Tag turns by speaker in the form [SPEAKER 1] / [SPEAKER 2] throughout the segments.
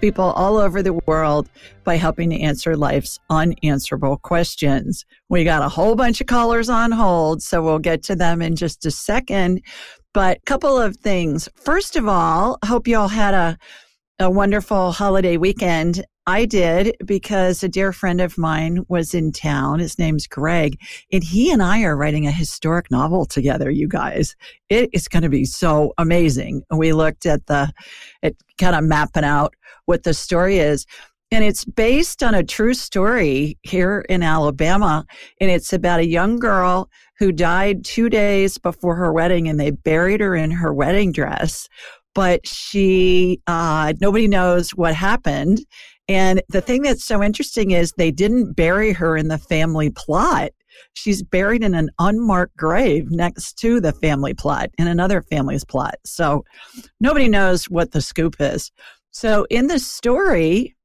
[SPEAKER 1] people all over the world by helping to answer life's unanswerable questions. We got a whole bunch of callers on hold, so we'll get to them in just a second. But a couple of things. First of all, hope you all had a a wonderful holiday weekend. I did because a dear friend of mine was in town. His name's Greg, and he and I are writing a historic novel together, you guys. It is going to be so amazing. We looked at the, it kind of mapping out what the story is. And it's based on a true story here in Alabama. And it's about a young girl who died two days before her wedding and they buried her in her wedding dress. But she, uh, nobody knows what happened. And the thing that's so interesting is they didn't bury her in the family plot. She's buried in an unmarked grave next to the family plot in another family's plot. So nobody knows what the scoop is. So in the story,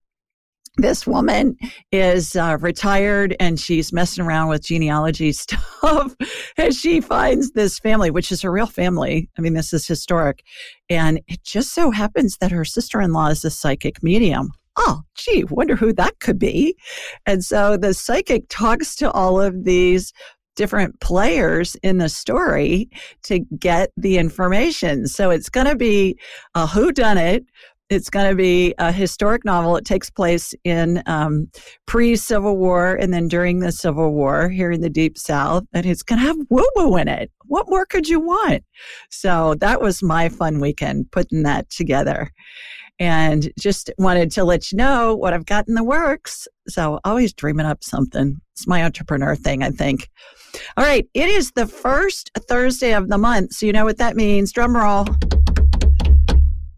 [SPEAKER 1] this woman is uh, retired and she's messing around with genealogy stuff. And she finds this family which is a real family. I mean this is historic. And it just so happens that her sister-in-law is a psychic medium. Oh gee wonder who that could be. And so the psychic talks to all of these different players in the story to get the information. So it's going to be a who done it it's going to be a historic novel. It takes place in um, pre Civil War and then during the Civil War here in the Deep South. And it's going to have woo woo in it. What more could you want? So that was my fun weekend putting that together. And just wanted to let you know what I've got in the works. So always dreaming up something. It's my entrepreneur thing, I think. All right. It is the first Thursday of the month. So you know what that means. Drum roll.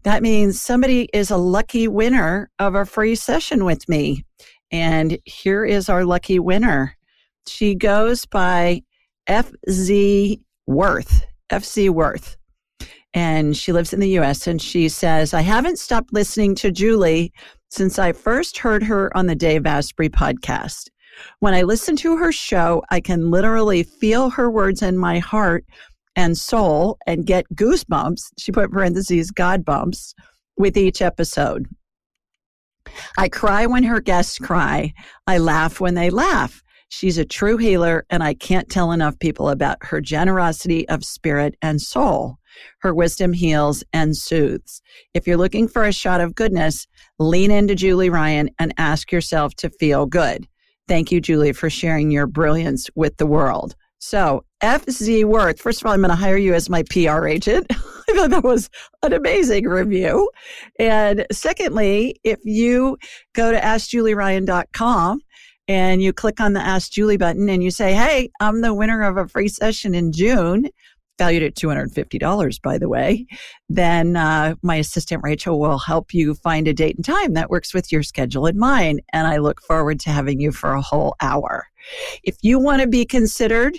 [SPEAKER 1] That means somebody is a lucky winner of a free session with me. And here is our lucky winner. She goes by FZ Worth, FC Worth. And she lives in the US. And she says, I haven't stopped listening to Julie since I first heard her on the Dave Asprey podcast. When I listen to her show, I can literally feel her words in my heart and soul and get goosebumps. She put parentheses, God bumps with each episode. I cry when her guests cry. I laugh when they laugh. She's a true healer, and I can't tell enough people about her generosity of spirit and soul. Her wisdom heals and soothes. If you're looking for a shot of goodness, lean into Julie Ryan and ask yourself to feel good. Thank you, Julie, for sharing your brilliance with the world. So, FZ Worth, first of all, I'm going to hire you as my PR agent. I thought that was an amazing review. And secondly, if you go to AskJulieRyan.com and you click on the Ask Julie button and you say, Hey, I'm the winner of a free session in June, valued at $250, by the way, then uh, my assistant Rachel will help you find a date and time that works with your schedule and mine. And I look forward to having you for a whole hour. If you want to be considered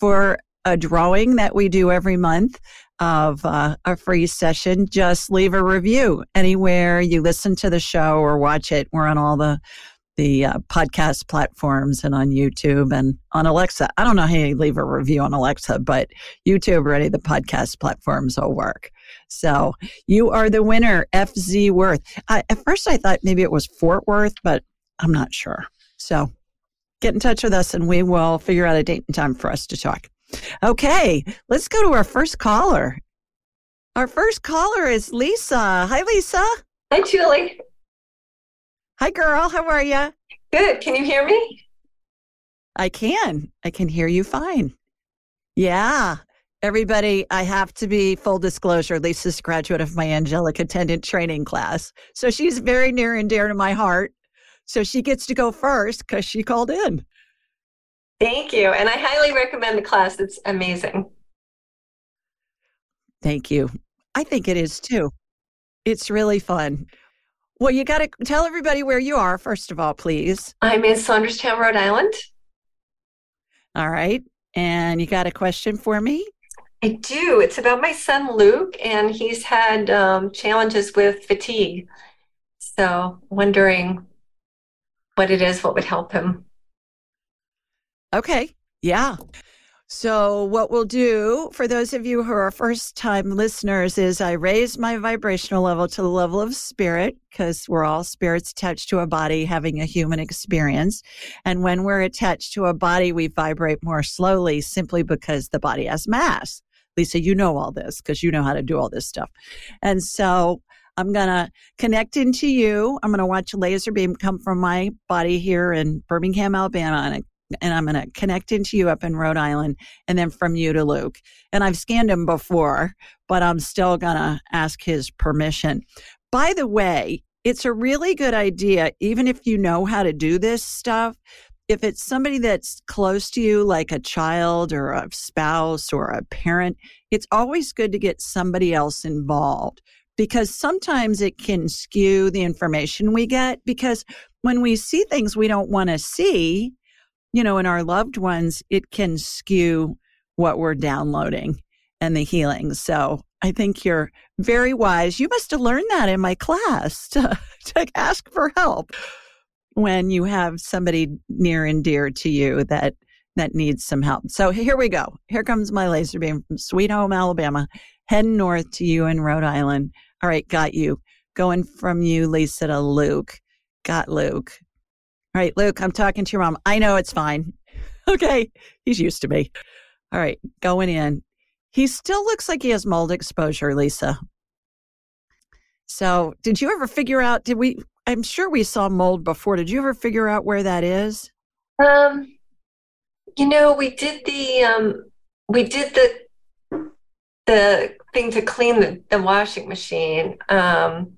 [SPEAKER 1] for a drawing that we do every month of uh, a free session, just leave a review anywhere you listen to the show or watch it. We're on all the the uh, podcast platforms and on YouTube and on Alexa. I don't know how you leave a review on Alexa, but YouTube or any of the podcast platforms will work. So you are the winner, FZ Worth. At first, I thought maybe it was Fort Worth, but I'm not sure. So get in touch with us and we will figure out a date and time for us to talk. Okay, let's go to our first caller. Our first caller is Lisa. Hi, Lisa.
[SPEAKER 2] Hi, Julie.
[SPEAKER 1] Hi, girl. How are you?
[SPEAKER 2] Good. Can you hear me?
[SPEAKER 1] I can. I can hear you fine. Yeah. Everybody, I have to be full disclosure. Lisa's a graduate of my angelic attendant training class. So she's very near and dear to my heart. So she gets to go first because she called in.
[SPEAKER 2] Thank you. And I highly recommend the class. It's amazing.
[SPEAKER 1] Thank you. I think it is too. It's really fun. Well, you got to tell everybody where you are, first of all, please.
[SPEAKER 2] I'm in Saunderstown, Rhode Island.
[SPEAKER 1] All right. And you got a question for me?
[SPEAKER 2] I do. It's about my son Luke, and he's had um, challenges with fatigue. So, wondering what it is, what would help him.
[SPEAKER 1] Okay. Yeah. So, what we'll do for those of you who are first time listeners is I raise my vibrational level to the level of spirit because we're all spirits attached to a body having a human experience. And when we're attached to a body, we vibrate more slowly simply because the body has mass. Lisa, you know all this because you know how to do all this stuff. And so, I'm going to connect into you. I'm going to watch a laser beam come from my body here in Birmingham, Alabama, and and I'm going to connect into you up in Rhode Island and then from you to Luke. And I've scanned him before, but I'm still going to ask his permission. By the way, it's a really good idea, even if you know how to do this stuff. If it's somebody that's close to you, like a child or a spouse or a parent, it's always good to get somebody else involved because sometimes it can skew the information we get. Because when we see things we don't want to see, you know, in our loved ones, it can skew what we're downloading and the healing. So I think you're very wise. You must have learned that in my class to, to ask for help when you have somebody near and dear to you that that needs some help. So here we go. Here comes my laser beam from Sweet Home, Alabama, heading north to you in Rhode Island. All right, got you. Going from you, Lisa, to Luke. Got Luke. All right, Luke, I'm talking to your mom. I know it's fine. Okay. He's used to me. All right, going in. He still looks like he has mold exposure, Lisa. So, did you ever figure out? Did we? I'm sure we saw mold before. Did you ever figure out where that is?
[SPEAKER 2] Um, you know, we did the um, we did the the thing to clean the, the washing machine. Um,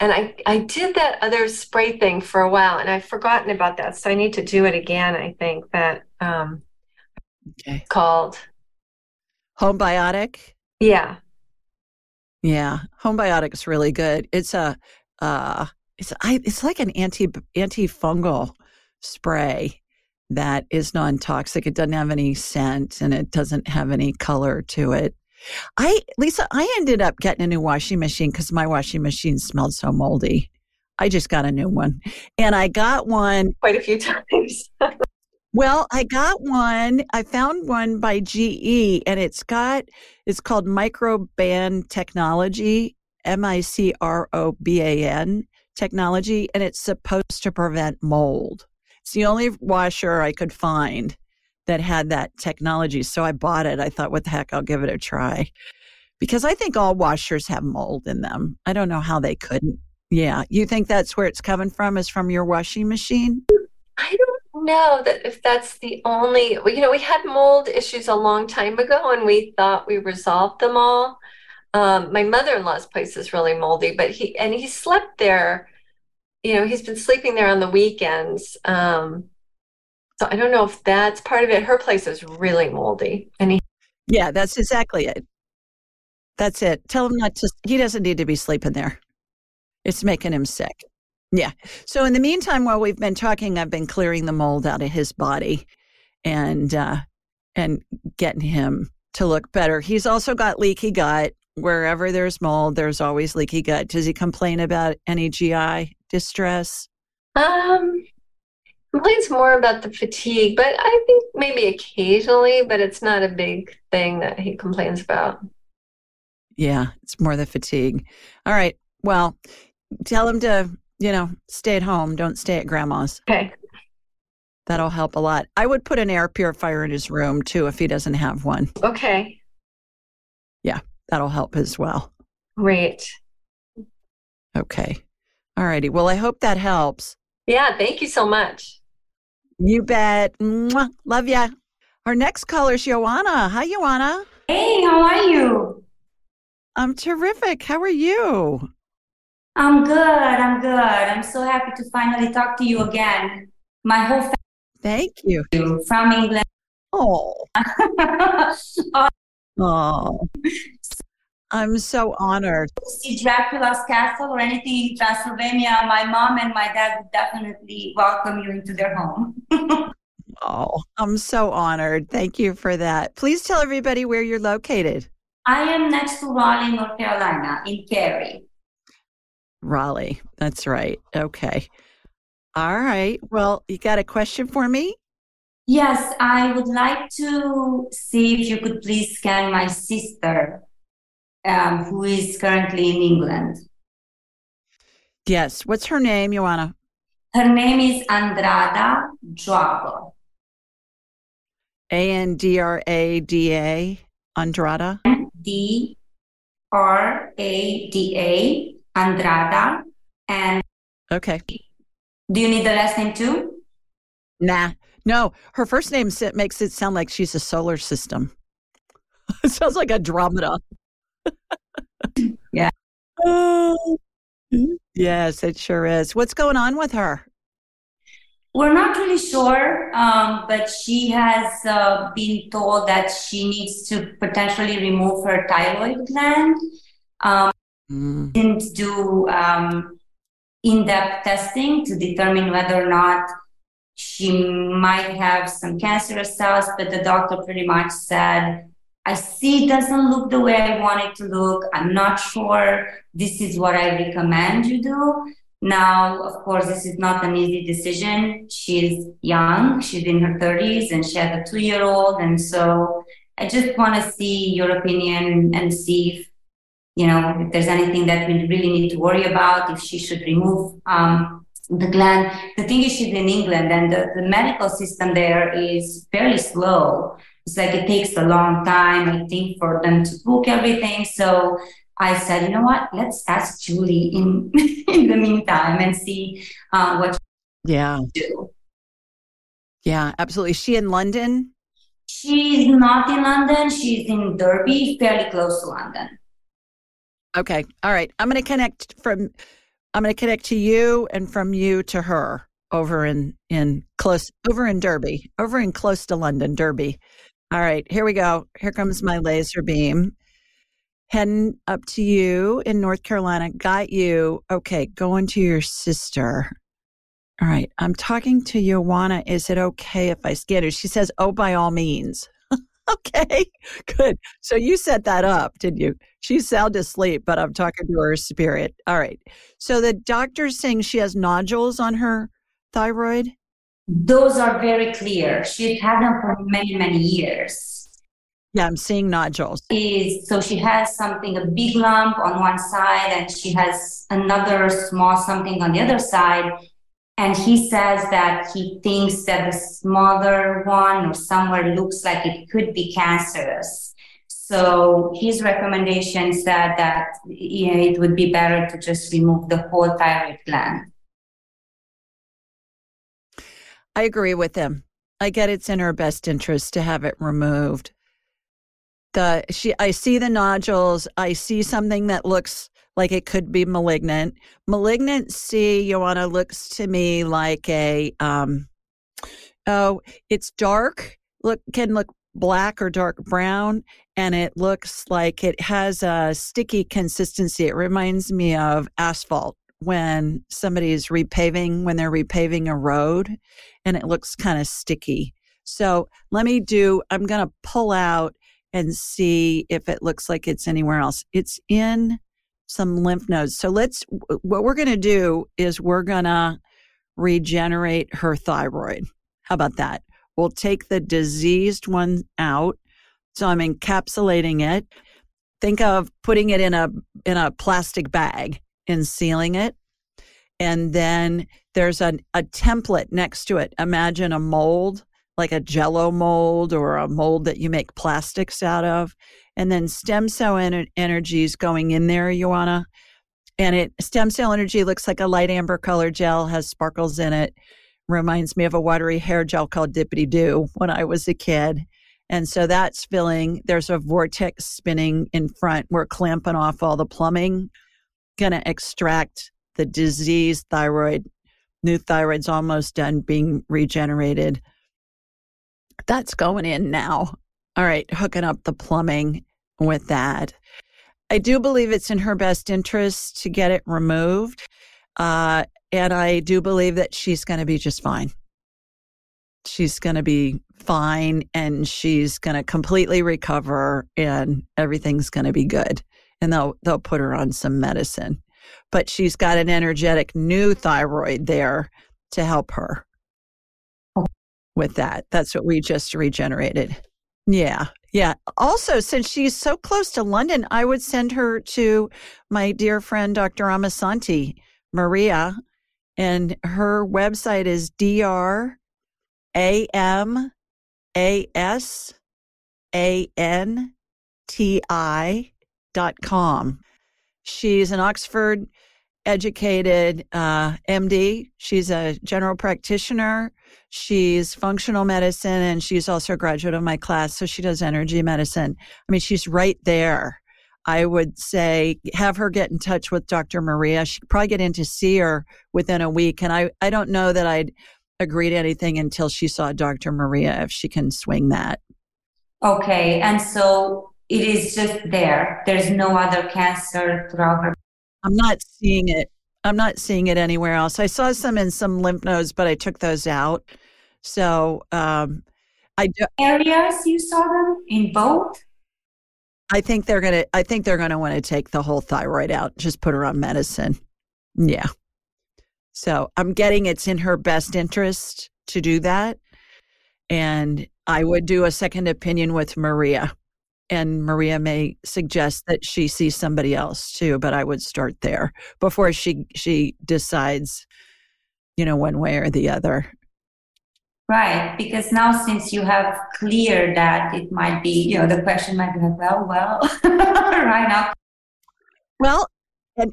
[SPEAKER 2] and I, I did that other spray thing for a while and I've forgotten about that. So I need to do it again. I think that um, okay. called
[SPEAKER 1] Homebiotic.
[SPEAKER 2] Yeah.
[SPEAKER 1] Yeah. Homebiotic is really good. It's a, uh, it's, I, it's like an anti, antifungal spray that is non-toxic. It doesn't have any scent and it doesn't have any color to it. I, Lisa, I ended up getting a new washing machine because my washing machine smelled so moldy. I just got a new one. And I got one
[SPEAKER 2] quite a few times.
[SPEAKER 1] well, I got one. I found one by GE and it's got, it's called Microban Technology, M I C R O B A N technology, and it's supposed to prevent mold. It's the only washer I could find that had that technology. So I bought it. I thought, what the heck, I'll give it a try. Because I think all washers have mold in them. I don't know how they couldn't. Yeah. You think that's where it's coming from, is from your washing machine?
[SPEAKER 2] I don't know that if that's the only, you know, we had mold issues a long time ago and we thought we resolved them all. Um, my mother-in-law's place is really moldy, but he, and he slept there, you know, he's been sleeping there on the weekends. Um, so I don't know if that's part of it. Her place is really moldy. And he
[SPEAKER 1] Yeah, that's exactly it. That's it. Tell him not to he doesn't need to be sleeping there. It's making him sick. Yeah. So in the meantime, while we've been talking, I've been clearing the mold out of his body and uh and getting him to look better. He's also got leaky gut. Wherever there's mold, there's always leaky gut. Does he complain about any GI distress?
[SPEAKER 2] Um complains more about the fatigue, but I think maybe occasionally, but it's not a big thing that he complains about.
[SPEAKER 1] Yeah, it's more the fatigue. All right. Well, tell him to, you know, stay at home. Don't stay at grandma's.
[SPEAKER 2] Okay.
[SPEAKER 1] That'll help a lot. I would put an air purifier in his room too if he doesn't have one.
[SPEAKER 2] Okay.
[SPEAKER 1] Yeah, that'll help as well.
[SPEAKER 2] Great.
[SPEAKER 1] Okay. All righty. Well, I hope that helps.
[SPEAKER 2] Yeah, thank you so much.
[SPEAKER 1] You bet. Mwah. Love ya. Our next caller is Joanna. Hi, Joanna.
[SPEAKER 3] Hey, how are you?
[SPEAKER 1] I'm terrific. How are you?
[SPEAKER 3] I'm good. I'm good. I'm so happy to finally talk to you again. My whole family
[SPEAKER 1] Thank you.
[SPEAKER 3] from England.
[SPEAKER 1] Oh, oh. I'm so honored.
[SPEAKER 3] See Dracula's castle or anything in Transylvania, my mom and my dad would definitely welcome you into their home.
[SPEAKER 1] Oh, I'm so honored. Thank you for that. Please tell everybody where you're located.
[SPEAKER 3] I am next to Raleigh, North Carolina, in Cary.
[SPEAKER 1] Raleigh. That's right. Okay. All right. Well, you got a question for me?
[SPEAKER 3] Yes, I would like to see if you could please scan my sister, um, who is currently in England.
[SPEAKER 1] Yes. What's her name, Joanna?
[SPEAKER 3] Her name is Andrada Joabo.
[SPEAKER 1] A N D R A D A, Andrada.
[SPEAKER 3] D R A D A, Andrada. And
[SPEAKER 1] Okay.
[SPEAKER 3] do you need the last name too?
[SPEAKER 1] Nah. No, her first name makes it sound like she's a solar system. it sounds like Andromeda.
[SPEAKER 3] Yeah.
[SPEAKER 1] Oh, yes, it sure is. What's going on with her?
[SPEAKER 3] We're not really sure, um, but she has uh, been told that she needs to potentially remove her thyroid gland. Um,
[SPEAKER 1] Mm,
[SPEAKER 3] didn't do um, in-depth testing to determine whether or not she might have some cancerous cells, but the doctor pretty much said, I see it doesn't look the way I want it to look. I'm not sure this is what I recommend you do. Now, of course, this is not an easy decision. She's young, she's in her 30s, and she has a two year old. And so I just want to see your opinion and see if you know, if there's anything that we really need to worry about, if she should remove um, the gland. The thing is, she's in England, and the, the medical system there is fairly slow. It's like it takes a long time, I think, for them to book everything. So I said, you know what? Let's ask Julie in in the meantime and see uh, what
[SPEAKER 1] yeah,
[SPEAKER 3] do.
[SPEAKER 1] yeah, absolutely. Is she in London?
[SPEAKER 3] She's not in London. She's in Derby, fairly close to London.
[SPEAKER 1] Okay. All right. I'm going to connect from I'm going to connect to you and from you to her over in in close over in Derby, over in close to London, Derby. All right. Here we go. Here comes my laser beam. Heading up to you in North Carolina. Got you. Okay, going to your sister. All right. I'm talking to Joanna. Is it okay if I scan her? She says, "Oh, by all means." okay, good. So you set that up, didn't you? She's sound asleep, but I'm talking to her spirit. All right. So the doctor's saying she has nodules on her thyroid.
[SPEAKER 3] Those are very clear. She's had them for many, many years.
[SPEAKER 1] Yeah, I'm seeing nodules.
[SPEAKER 3] is so she has something a big lump on one side and she has another small something on the other side and he says that he thinks that the smaller one or somewhere looks like it could be cancerous so his recommendation said that you know, it would be better to just remove the whole thyroid gland
[SPEAKER 1] I agree with him. I get it's in her best interest to have it removed. The she I see the nodules. I see something that looks like it could be malignant. Malignancy, Joanna, looks to me like a um oh, it's dark. Look can look black or dark brown and it looks like it has a sticky consistency. It reminds me of asphalt when somebody's repaving when they're repaving a road and it looks kind of sticky. So let me do, I'm going to pull out and see if it looks like it's anywhere else. It's in some lymph nodes. So let's, what we're going to do is we're going to regenerate her thyroid. How about that? We'll take the diseased one out. So I'm encapsulating it. Think of putting it in a, in a plastic bag and sealing it. And then there's a, a template next to it. Imagine a mold, like a jello mold or a mold that you make plastics out of. And then stem cell ener- energy is going in there, Joanna. And it stem cell energy looks like a light amber color gel, has sparkles in it. reminds me of a watery hair gel called Dippity Doo when I was a kid. And so that's filling. There's a vortex spinning in front. We're clamping off all the plumbing, going to extract the diseased thyroid. New thyroid's almost done being regenerated. That's going in now. All right, hooking up the plumbing with that. I do believe it's in her best interest to get it removed. Uh, and I do believe that she's going to be just fine. She's going to be fine and she's going to completely recover and everything's going to be good. And they'll, they'll put her on some medicine. But she's got an energetic new thyroid there to help her with that. That's what we just regenerated. Yeah. Yeah. Also, since she's so close to London, I would send her to my dear friend, Dr. Amasanti Maria. And her website is dr a M A S A N T I com. She's an Oxford educated uh, MD. She's a general practitioner. She's functional medicine and she's also a graduate of my class. So she does energy medicine. I mean, she's right there. I would say have her get in touch with Dr. Maria. She'd probably get in to see her within a week. And I, I don't know that I'd agree to anything until she saw Dr. Maria if she can swing that.
[SPEAKER 3] Okay. And so it is just there. There's no other cancer throughout her.
[SPEAKER 1] I'm not seeing it. I'm not seeing it anywhere else. I saw some in some lymph nodes, but I took those out. So um, I do,
[SPEAKER 3] areas you saw them in both.
[SPEAKER 1] I think they're gonna. I think they're gonna want to take the whole thyroid out. Just put her on medicine. Yeah. So I'm getting it's in her best interest to do that, and I would do a second opinion with Maria and Maria may suggest that she sees somebody else too, but I would start there before she she decides, you know, one way or the other.
[SPEAKER 3] Right, because now since you have cleared that, it might be, you know, the question might be like, well, well, right now.
[SPEAKER 1] Well, and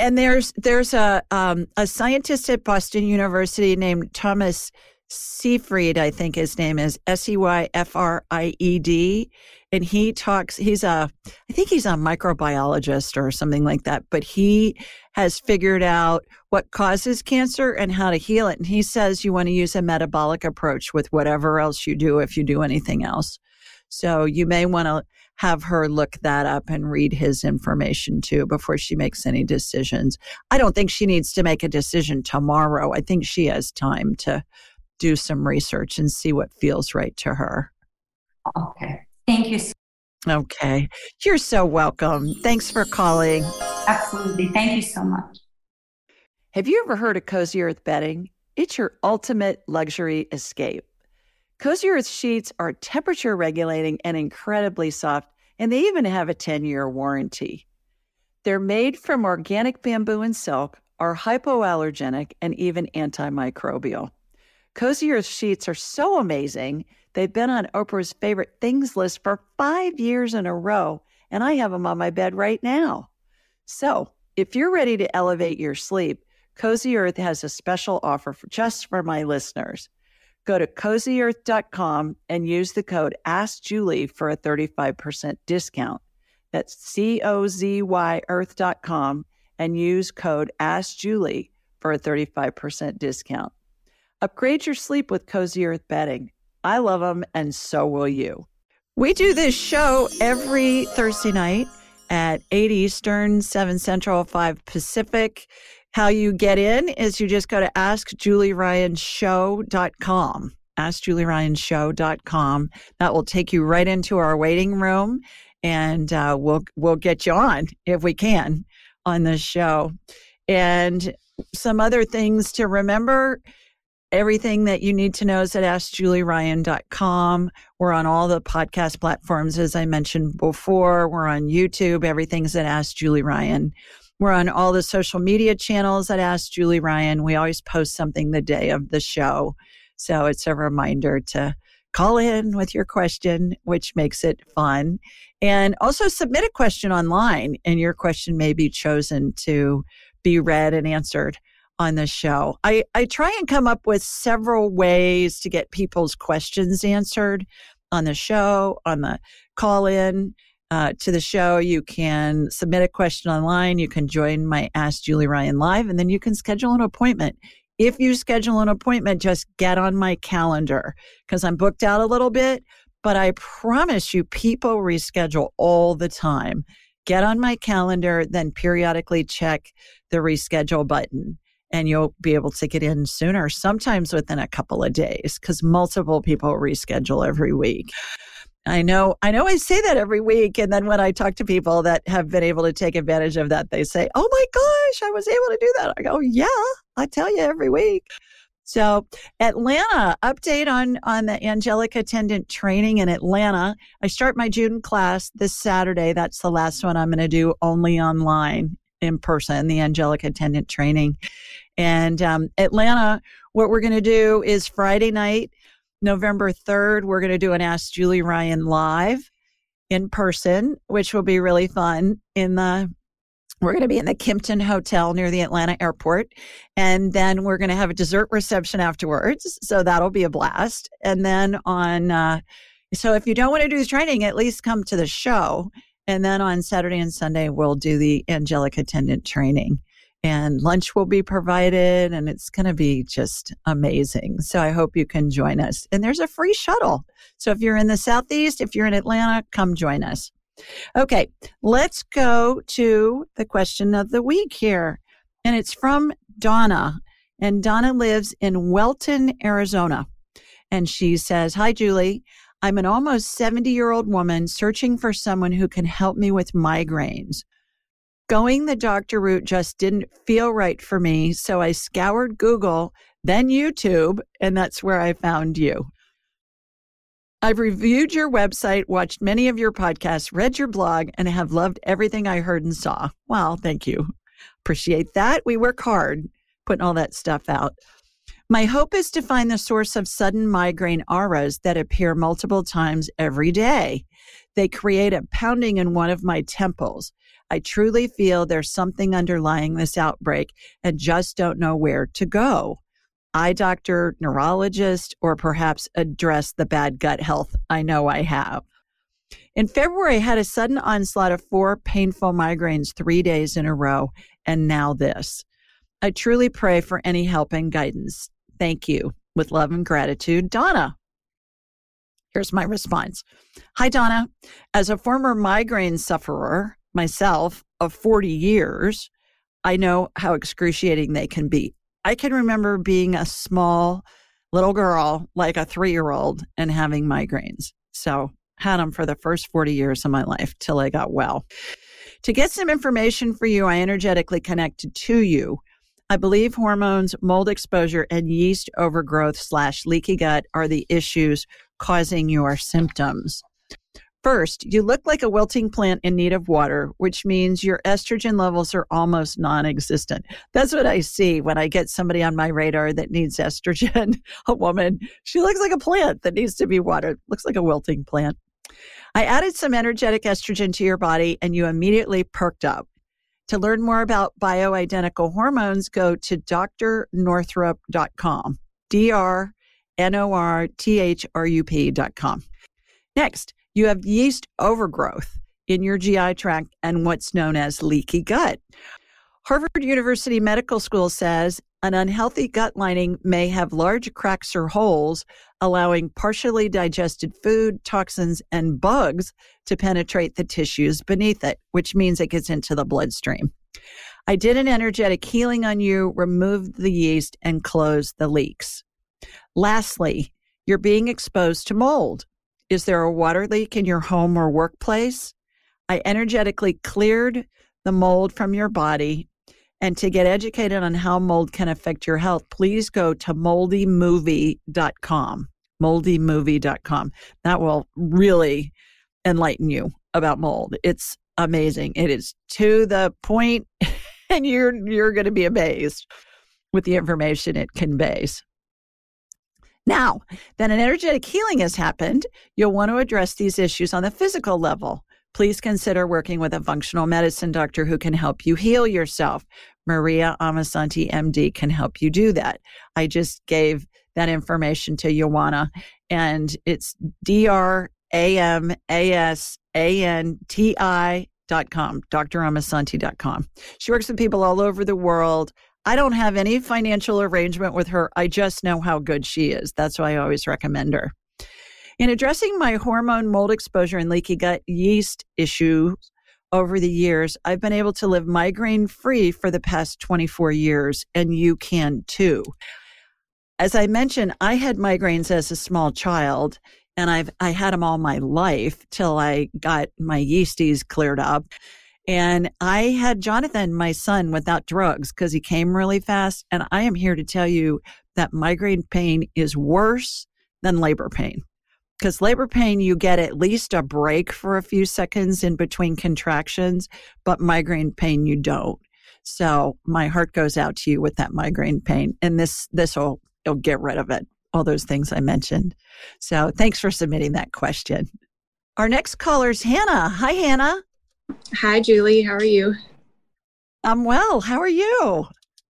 [SPEAKER 1] and there's there's a um, a scientist at Boston University named Thomas Seyfried, I think his name is S E Y F R I E D. And he talks, he's a, I think he's a microbiologist or something like that, but he has figured out what causes cancer and how to heal it. And he says you want to use a metabolic approach with whatever else you do if you do anything else. So you may want to have her look that up and read his information too before she makes any decisions. I don't think she needs to make a decision tomorrow. I think she has time to do some research and see what feels right to her.
[SPEAKER 3] Okay. Thank you.
[SPEAKER 1] Okay. You're so welcome. Thanks for calling.
[SPEAKER 3] Absolutely. Thank you so much.
[SPEAKER 1] Have you ever heard of Cozy Earth bedding? It's your ultimate luxury escape. Cozy Earth sheets are temperature regulating and incredibly soft, and they even have a 10 year warranty. They're made from organic bamboo and silk, are hypoallergenic, and even antimicrobial. Cozy Earth sheets are so amazing. They've been on Oprah's favorite things list for five years in a row, and I have them on my bed right now. So, if you're ready to elevate your sleep, Cozy Earth has a special offer for just for my listeners. Go to cozyearth.com and use the code AskJulie for a 35% discount. That's C O Z Y earth.com and use code AskJulie for a 35% discount. Upgrade your sleep with Cozy Earth bedding. I love them, and so will you. We do this show every Thursday night at 8 Eastern, 7 Central, 5 Pacific. How you get in is you just go to askjulieryanshow.com. Askjulieryanshow.com. That will take you right into our waiting room, and uh, we'll we'll get you on if we can on this show. And some other things to remember Everything that you need to know is at AskJulieRyan.com. We're on all the podcast platforms, as I mentioned before. We're on YouTube. Everything's at Ask Julie Ryan. We're on all the social media channels at Ask Julie Ryan. We always post something the day of the show. So it's a reminder to call in with your question, which makes it fun. And also submit a question online, and your question may be chosen to be read and answered on the show. I, I try and come up with several ways to get people's questions answered on the show, on the call in uh, to the show. You can submit a question online. You can join my Ask Julie Ryan Live, and then you can schedule an appointment. If you schedule an appointment, just get on my calendar because I'm booked out a little bit, but I promise you, people reschedule all the time. Get on my calendar, then periodically check the reschedule button and you'll be able to get in sooner, sometimes within a couple of days, because multiple people reschedule every week. I know, I know I say that every week. And then when I talk to people that have been able to take advantage of that, they say, Oh my gosh, I was able to do that. I go, Yeah, I tell you every week. So Atlanta, update on on the angelic attendant training in Atlanta. I start my June class this Saturday. That's the last one I'm going to do only online in person, the angelic attendant training. And um, Atlanta, what we're going to do is Friday night, November 3rd, we're going to do an Ask Julie Ryan live in person, which will be really fun in the we're going to be in the Kimpton Hotel near the Atlanta airport. And then we're going to have a dessert reception afterwards. So that'll be a blast. And then on, uh, so if you don't want to do the training, at least come to the show. And then on Saturday and Sunday, we'll do the angelic attendant training and lunch will be provided and it's going to be just amazing. So I hope you can join us. And there's a free shuttle. So if you're in the Southeast, if you're in Atlanta, come join us. Okay, let's go to the question of the week here. And it's from Donna. And Donna lives in Wellton, Arizona. And she says, Hi, Julie. I'm an almost 70 year old woman searching for someone who can help me with migraines. Going the doctor route just didn't feel right for me. So I scoured Google, then YouTube, and that's where I found you. I've reviewed your website, watched many of your podcasts, read your blog, and have loved everything I heard and saw. Well, thank you. Appreciate that. We work hard putting all that stuff out. My hope is to find the source of sudden migraine auras that appear multiple times every day. They create a pounding in one of my temples. I truly feel there's something underlying this outbreak and just don't know where to go. Eye doctor, neurologist, or perhaps address the bad gut health I know I have. In February, I had a sudden onslaught of four painful migraines three days in a row, and now this. I truly pray for any help and guidance. Thank you. With love and gratitude, Donna. Here's my response Hi, Donna. As a former migraine sufferer, myself of 40 years, I know how excruciating they can be. I can remember being a small little girl, like a three year old, and having migraines. So, had them for the first 40 years of my life till I got well. To get some information for you, I energetically connected to you. I believe hormones, mold exposure, and yeast overgrowth slash leaky gut are the issues causing your symptoms. First, you look like a wilting plant in need of water, which means your estrogen levels are almost non existent. That's what I see when I get somebody on my radar that needs estrogen. a woman, she looks like a plant that needs to be watered, looks like a wilting plant. I added some energetic estrogen to your body and you immediately perked up. To learn more about bioidentical hormones, go to drnorthrup.com. D R N O R T H R U P.com. Next, you have yeast overgrowth in your GI tract and what's known as leaky gut. Harvard University Medical School says an unhealthy gut lining may have large cracks or holes, allowing partially digested food, toxins, and bugs to penetrate the tissues beneath it, which means it gets into the bloodstream. I did an energetic healing on you, removed the yeast, and closed the leaks. Lastly, you're being exposed to mold. Is there a water leak in your home or workplace? I energetically cleared the mold from your body. And to get educated on how mold can affect your health, please go to moldymovie.com. Moldymovie.com. That will really enlighten you about mold. It's amazing. It is to the point and you're you're going to be amazed with the information it conveys. Now, that an energetic healing has happened, you'll want to address these issues on the physical level. Please consider working with a functional medicine doctor who can help you heal yourself. Maria Amasanti, MD, can help you do that. I just gave that information to Joanna, and it's D R A M A S A N T I dot com, dramasanti.com. She works with people all over the world. I don't have any financial arrangement with her. I just know how good she is. That's why I always recommend her. In addressing my hormone mold exposure and leaky gut yeast issues over the years, I've been able to live migraine free for the past 24 years, and you can too. As I mentioned, I had migraines as a small child, and I've I had them all my life till I got my yeasties cleared up. And I had Jonathan, my son, without drugs because he came really fast. And I am here to tell you that migraine pain is worse than labor pain. Because labor pain, you get at least a break for a few seconds in between contractions, but migraine pain, you don't. So my heart goes out to you with that migraine pain. And this, this will, will get rid of it. All those things I mentioned. So thanks for submitting that question. Our next caller is Hannah. Hi, Hannah.
[SPEAKER 4] Hi, Julie. How are you?
[SPEAKER 1] I'm well. How are you?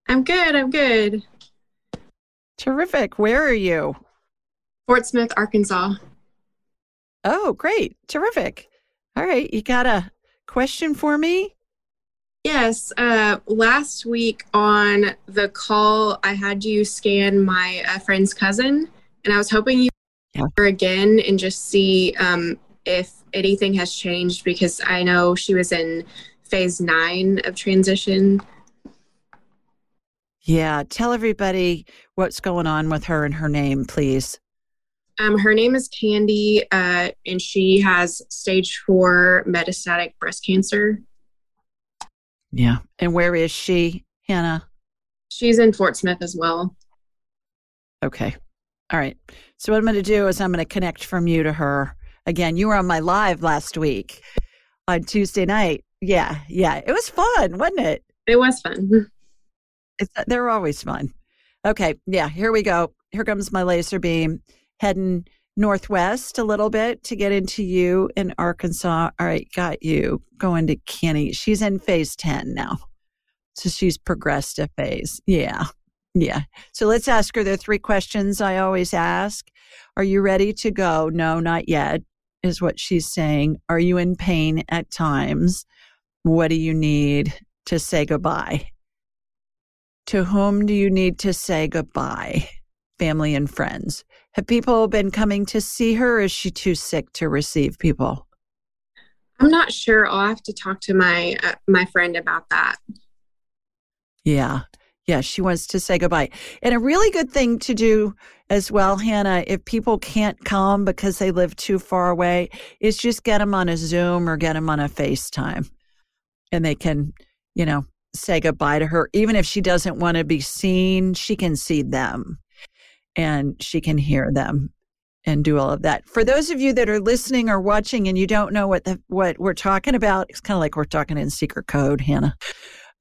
[SPEAKER 4] I'm good. I'm good.
[SPEAKER 1] Terrific. Where are you?
[SPEAKER 4] Fort Smith, Arkansas.
[SPEAKER 1] Oh, great. Terrific. All right. You got a question for me?
[SPEAKER 4] Yes. Uh, last week on the call, I had you scan my uh, friend's cousin, and I was hoping you yeah. again and just see um, if anything has changed because I know she was in phase nine of transition.
[SPEAKER 1] Yeah, tell everybody what's going on with her and her name, please.
[SPEAKER 4] Um, her name is Candy, uh, and she has stage four metastatic breast cancer.
[SPEAKER 1] Yeah. And where is she, Hannah?
[SPEAKER 4] She's in Fort Smith as well.
[SPEAKER 1] Okay. All right. So, what I'm going to do is I'm going to connect from you to her again. You were on my live last week on Tuesday night. Yeah, yeah, it was fun, wasn't it?
[SPEAKER 4] It was fun.
[SPEAKER 1] It's, they're always fun. Okay, yeah, here we go. Here comes my laser beam heading northwest a little bit to get into you in Arkansas. All right, got you going to Kenny. She's in phase 10 now. So she's progressed a phase. Yeah. Yeah. So let's ask her the three questions I always ask. Are you ready to go? No, not yet is what she's saying. Are you in pain at times? What do you need to say goodbye? To whom do you need to say goodbye? Family and friends. Have people been coming to see her? is she too sick to receive people?
[SPEAKER 4] I'm not sure. I'll have to talk to my uh, my friend about that.
[SPEAKER 1] Yeah. Yeah, she wants to say goodbye. And a really good thing to do as well, Hannah, if people can't come because they live too far away, is just get them on a Zoom or get them on a FaceTime. And they can, you know, say goodbye to her. Even if she doesn't want to be seen, she can see them and she can hear them and do all of that. For those of you that are listening or watching and you don't know what the, what we're talking about, it's kind of like we're talking in secret code, Hannah.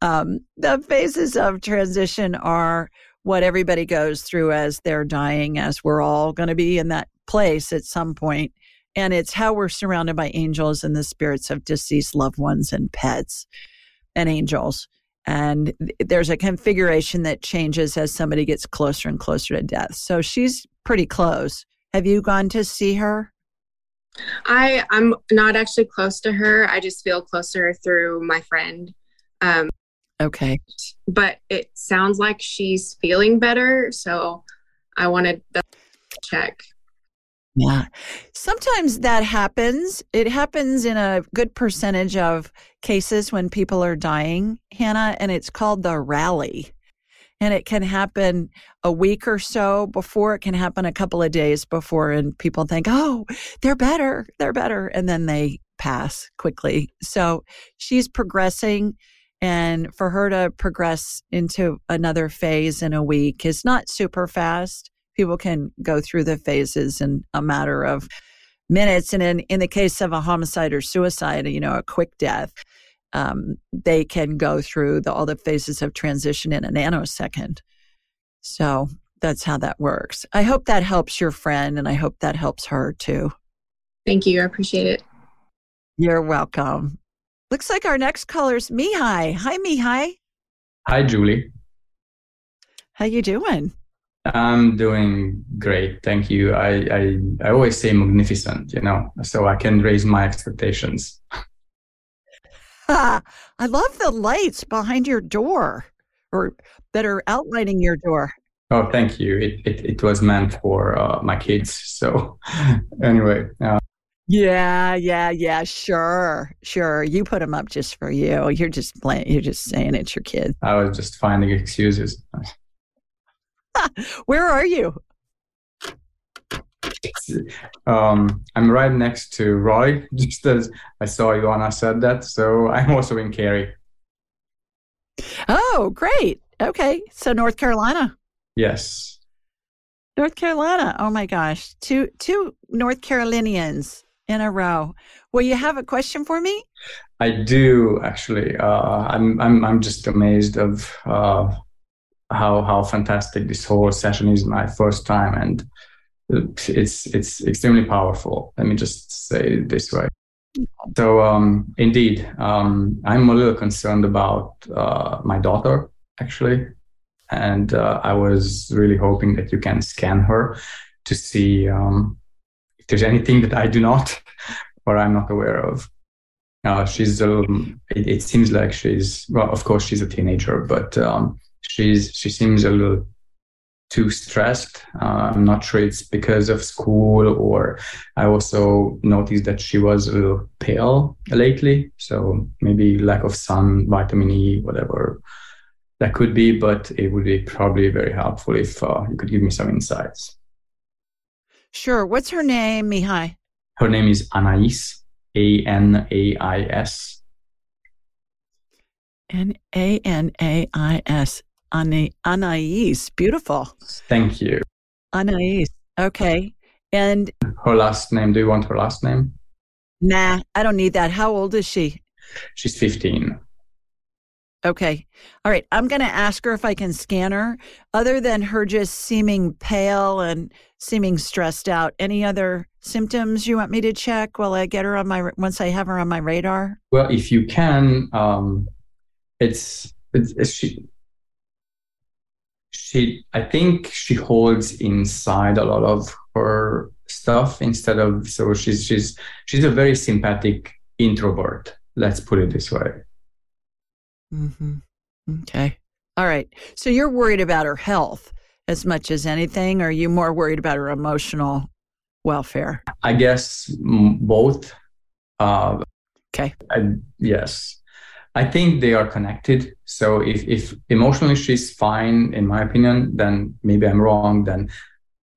[SPEAKER 1] Um, the phases of transition are what everybody goes through as they're dying, as we're all going to be in that place at some point. And it's how we're surrounded by angels and the spirits of deceased loved ones and pets and angels. And there's a configuration that changes as somebody gets closer and closer to death. So she's pretty close. Have you gone to see her?
[SPEAKER 4] I I'm not actually close to her. I just feel closer through my friend. Um,
[SPEAKER 1] Okay.
[SPEAKER 4] But it sounds like she's feeling better. So I wanted to check.
[SPEAKER 1] Yeah. Sometimes that happens. It happens in a good percentage of cases when people are dying, Hannah, and it's called the rally. And it can happen a week or so before, it can happen a couple of days before, and people think, oh, they're better, they're better. And then they pass quickly. So she's progressing and for her to progress into another phase in a week is not super fast. People can go through the phases in a matter of minutes. And in, in the case of a homicide or suicide, you know, a quick death, um, they can go through the, all the phases of transition in a nanosecond. So that's how that works. I hope that helps your friend, and I hope that helps her too.
[SPEAKER 4] Thank you. I appreciate it.
[SPEAKER 1] You're welcome. Looks like our next caller is Mihai. Hi, Mihai.
[SPEAKER 5] Hi, Julie.
[SPEAKER 1] How you doing?
[SPEAKER 5] I'm doing great, thank you. I, I I always say magnificent, you know, so I can raise my expectations.
[SPEAKER 1] I love the lights behind your door, or that are outlining your door.
[SPEAKER 5] Oh, thank you. It it, it was meant for uh, my kids. So anyway. Uh,
[SPEAKER 1] yeah, yeah, yeah. Sure, sure. You put them up just for you. You're just playing. You're just saying it's your kid.
[SPEAKER 5] I was just finding excuses.
[SPEAKER 1] Where are you?
[SPEAKER 5] Um, I'm right next to Roy, just as I saw Joanna said that. So I'm also in Cary.
[SPEAKER 1] Oh, great. Okay. So North Carolina.
[SPEAKER 5] Yes.
[SPEAKER 1] North Carolina. Oh my gosh. Two two North Carolinians in a row. Well, you have a question for me?
[SPEAKER 5] I do actually. Uh, I'm I'm I'm just amazed of uh, how how fantastic this whole session is. My first time, and it's it's extremely powerful. Let me just say it this way. So um, indeed, um, I'm a little concerned about uh, my daughter actually, and uh, I was really hoping that you can scan her to see um, if there's anything that I do not or I'm not aware of. Uh, she's um, it, it, seems like she's well, of course she's a teenager, but um, she's she seems a little too stressed. Uh, I'm not sure it's because of school or I also noticed that she was a little pale lately. So maybe lack of sun, vitamin E, whatever that could be, but it would be probably very helpful if uh, you could give me some insights.
[SPEAKER 1] Sure. What's her name, Mihai?
[SPEAKER 5] Her name is Anais, A N A I S.
[SPEAKER 1] N A N A I S. Ana- Anais. Beautiful.
[SPEAKER 5] Thank you.
[SPEAKER 1] Anais. Okay. And
[SPEAKER 5] her last name, do you want her last name?
[SPEAKER 1] Nah, I don't need that. How old is she?
[SPEAKER 5] She's 15.
[SPEAKER 1] Okay. All right. I'm going to ask her if I can scan her. Other than her just seeming pale and seeming stressed out, any other symptoms you want me to check while I get her on my once I have her on my radar?
[SPEAKER 5] Well, if you can, um, it's, it's, it's she she I think she holds inside a lot of her stuff instead of so she's she's she's a very sympathetic introvert. Let's put it this way.
[SPEAKER 1] Mm-hmm. Okay. All right. So you're worried about her health as much as anything, or are you more worried about her emotional welfare?
[SPEAKER 5] I guess both. Uh,
[SPEAKER 1] okay.
[SPEAKER 5] I, yes. I think they are connected. So if, if emotionally she's fine, in my opinion, then maybe I'm wrong. Then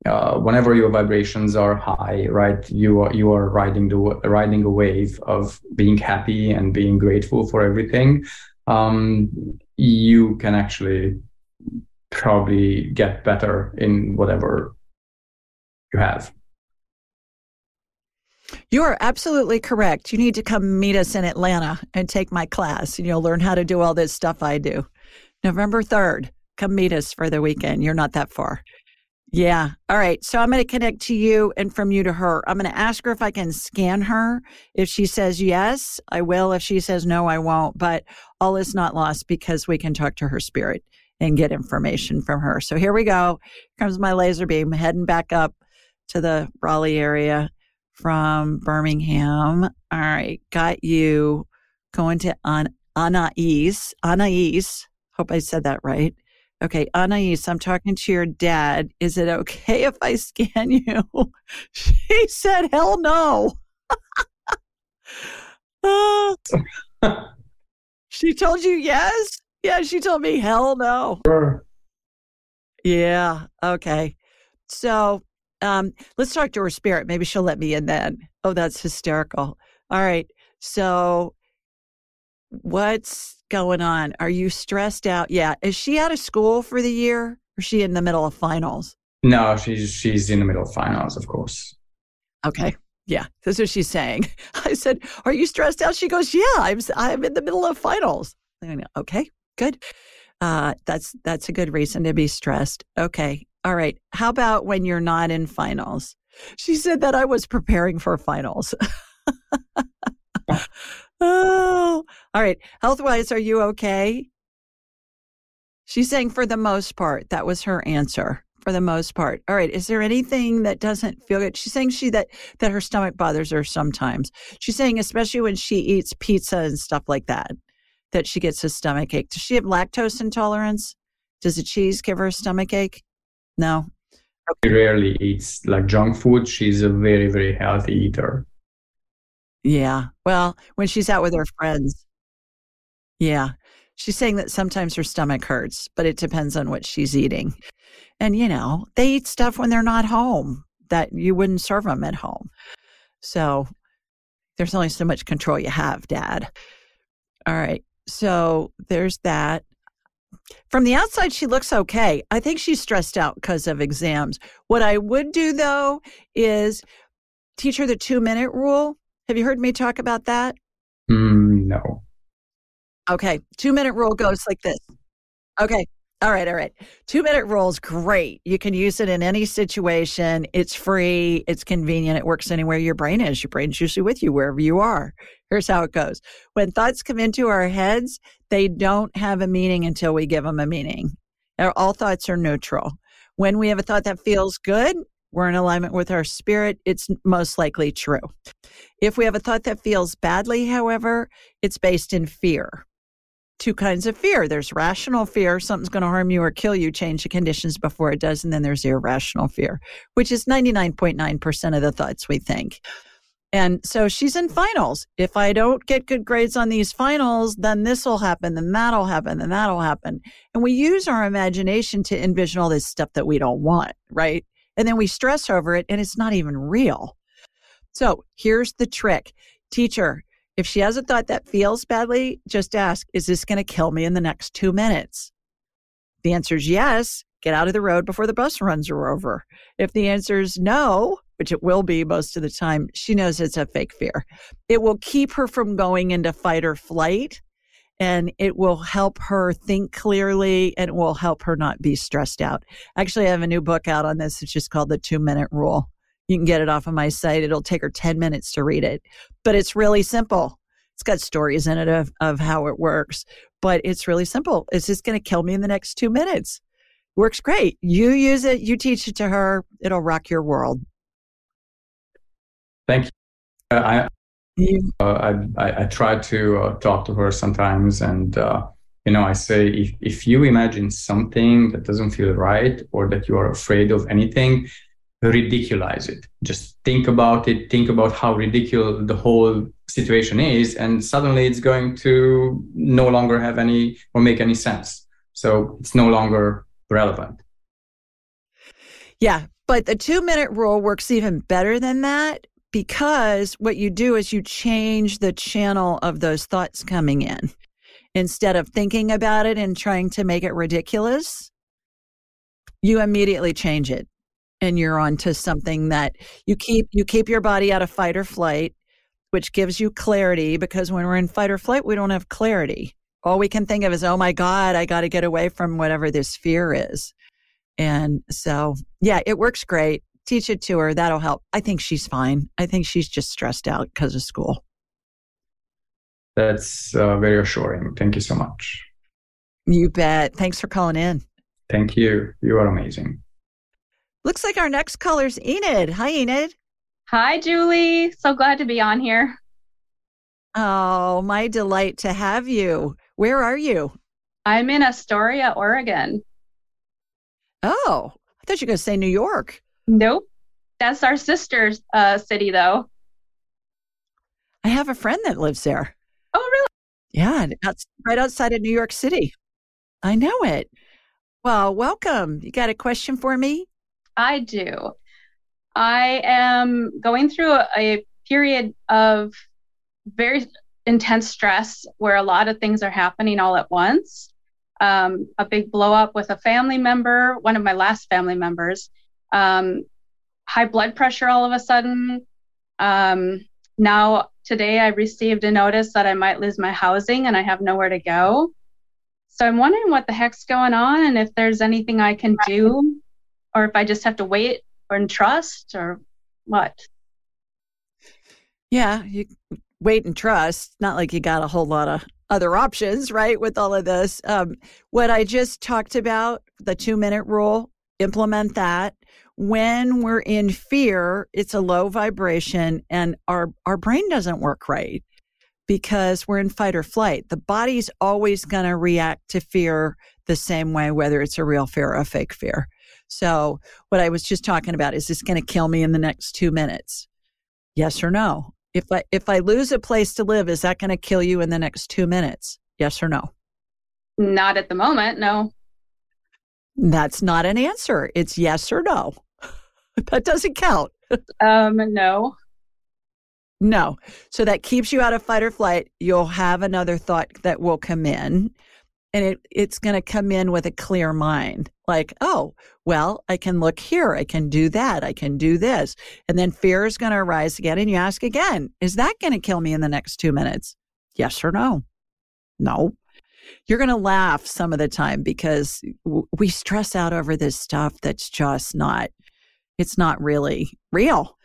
[SPEAKER 5] uh, whenever your vibrations are high, right, you are you are riding the riding a wave of being happy and being grateful for everything. Um, you can actually probably get better in whatever you have.
[SPEAKER 1] You are absolutely correct. You need to come meet us in Atlanta and take my class, and you'll learn how to do all this stuff I do. November 3rd, come meet us for the weekend. You're not that far. Yeah. All right. So I'm going to connect to you and from you to her. I'm going to ask her if I can scan her. If she says yes, I will. If she says no, I won't. But all is not lost because we can talk to her spirit and get information from her. So here we go. Here comes my laser beam heading back up to the Raleigh area from Birmingham. All right, got you going to An- Anais. Anais, hope I said that right. Okay, Anais, I'm talking to your dad. Is it okay if I scan you? she said, hell no. uh, she told you yes? Yeah, she told me hell no.
[SPEAKER 5] Sure.
[SPEAKER 1] Yeah, okay. So um, let's talk to her spirit. Maybe she'll let me in then. Oh, that's hysterical. All right. So, what's going on? Are you stressed out? Yeah. Is she out of school for the year? Or is she in the middle of finals?
[SPEAKER 5] No, she's she's in the middle of finals, of course.
[SPEAKER 1] Okay. Yeah, that's what she's saying. I said, "Are you stressed out?" She goes, "Yeah, I'm. I'm in the middle of finals." okay, good. Uh, that's that's a good reason to be stressed. Okay, all right. How about when you're not in finals? She said that I was preparing for finals. oh, all right. Health wise, are you okay? She's saying for the most part, that was her answer. For the most part. All right. Is there anything that doesn't feel good? She's saying she that that her stomach bothers her sometimes. She's saying especially when she eats pizza and stuff like that, that she gets a stomach ache. Does she have lactose intolerance? Does the cheese give her a stomach ache? No.
[SPEAKER 5] She rarely eats like junk food. She's a very, very healthy eater.
[SPEAKER 1] Yeah. Well, when she's out with her friends. Yeah. She's saying that sometimes her stomach hurts, but it depends on what she's eating. And, you know, they eat stuff when they're not home that you wouldn't serve them at home. So there's only so much control you have, Dad. All right. So there's that. From the outside, she looks okay. I think she's stressed out because of exams. What I would do, though, is teach her the two minute rule. Have you heard me talk about that?
[SPEAKER 5] Mm, no.
[SPEAKER 1] Okay. Two minute rule goes like this. Okay. All right. All right. Two minute rule is great. You can use it in any situation. It's free. It's convenient. It works anywhere your brain is. Your brain's usually with you wherever you are. Here's how it goes. When thoughts come into our heads, they don't have a meaning until we give them a meaning. All thoughts are neutral. When we have a thought that feels good, we're in alignment with our spirit, it's most likely true. If we have a thought that feels badly, however, it's based in fear two kinds of fear. There's rational fear, something's going to harm you or kill you, change the conditions before it does. And then there's irrational fear, which is 99.9% of the thoughts we think. And so she's in finals. If I don't get good grades on these finals, then this will happen, then that'll happen, then that'll happen. And we use our imagination to envision all this stuff that we don't want, right? And then we stress over it and it's not even real. So here's the trick. Teacher, if she has a thought that feels badly, just ask, is this going to kill me in the next two minutes? The answer is yes. Get out of the road before the bus runs her over. If the answer is no, which it will be most of the time, she knows it's a fake fear. It will keep her from going into fight or flight and it will help her think clearly and it will help her not be stressed out. Actually, I have a new book out on this. It's just called The Two Minute Rule. You can get it off of my site. It'll take her 10 minutes to read it, but it's really simple. It's got stories in it of, of how it works, but it's really simple. It's just going to kill me in the next two minutes. Works great. You use it, you teach it to her, it'll rock your world.
[SPEAKER 5] Thank you. I, uh, I, I, try to uh, talk to her sometimes, and uh, you know, I say if if you imagine something that doesn't feel right or that you are afraid of anything, ridiculize it. Just think about it, think about how ridiculous the whole situation is, and suddenly it's going to no longer have any or make any sense. So it's no longer relevant.
[SPEAKER 1] Yeah, but the two minute rule works even better than that because what you do is you change the channel of those thoughts coming in. Instead of thinking about it and trying to make it ridiculous, you immediately change it and you're on to something that you keep you keep your body out of fight or flight which gives you clarity because when we're in fight or flight we don't have clarity. All we can think of is oh my god i got to get away from whatever this fear is. And so yeah it works great. Teach it to her. That'll help. I think she's fine. I think she's just stressed out because of school.
[SPEAKER 5] That's uh, very assuring. Thank you so much.
[SPEAKER 1] You bet. Thanks for calling in.
[SPEAKER 5] Thank you. You are amazing
[SPEAKER 1] Looks like our next caller's Enid. Hi, Enid.
[SPEAKER 6] Hi, Julie. So glad to be on here.
[SPEAKER 1] Oh, my delight to have you. Where are you?
[SPEAKER 6] I'm in Astoria, Oregon.
[SPEAKER 1] Oh, I thought you were going to say New York.
[SPEAKER 6] Nope. That's our sister's uh, city, though.
[SPEAKER 1] I have a friend that lives there.
[SPEAKER 6] Oh, really?
[SPEAKER 1] Yeah, that's right outside of New York City. I know it. Well, welcome. You got a question for me?
[SPEAKER 6] I do. I am going through a, a period of very intense stress where a lot of things are happening all at once. Um, a big blow up with a family member, one of my last family members, um, high blood pressure all of a sudden. Um, now, today I received a notice that I might lose my housing and I have nowhere to go. So I'm wondering what the heck's going on and if there's anything I can do or if I just have to wait and trust or what?
[SPEAKER 1] Yeah, you wait and trust. Not like you got a whole lot of other options, right? With all of this. Um, what I just talked about, the two minute rule, implement that. When we're in fear, it's a low vibration and our, our brain doesn't work right because we're in fight or flight. The body's always going to react to fear the same way, whether it's a real fear or a fake fear. So, what I was just talking about is this going to kill me in the next two minutes? Yes or no? If I if I lose a place to live, is that going to kill you in the next two minutes? Yes or no?
[SPEAKER 6] Not at the moment, no.
[SPEAKER 1] That's not an answer. It's yes or no. that doesn't count.
[SPEAKER 6] um, no.
[SPEAKER 1] No. So that keeps you out of fight or flight. You'll have another thought that will come in and it, it's going to come in with a clear mind like oh well i can look here i can do that i can do this and then fear is going to arise again and you ask again is that going to kill me in the next two minutes? Yes or no? No you're going to laugh some of the time because we stress out over this stuff that's just not it's not really real.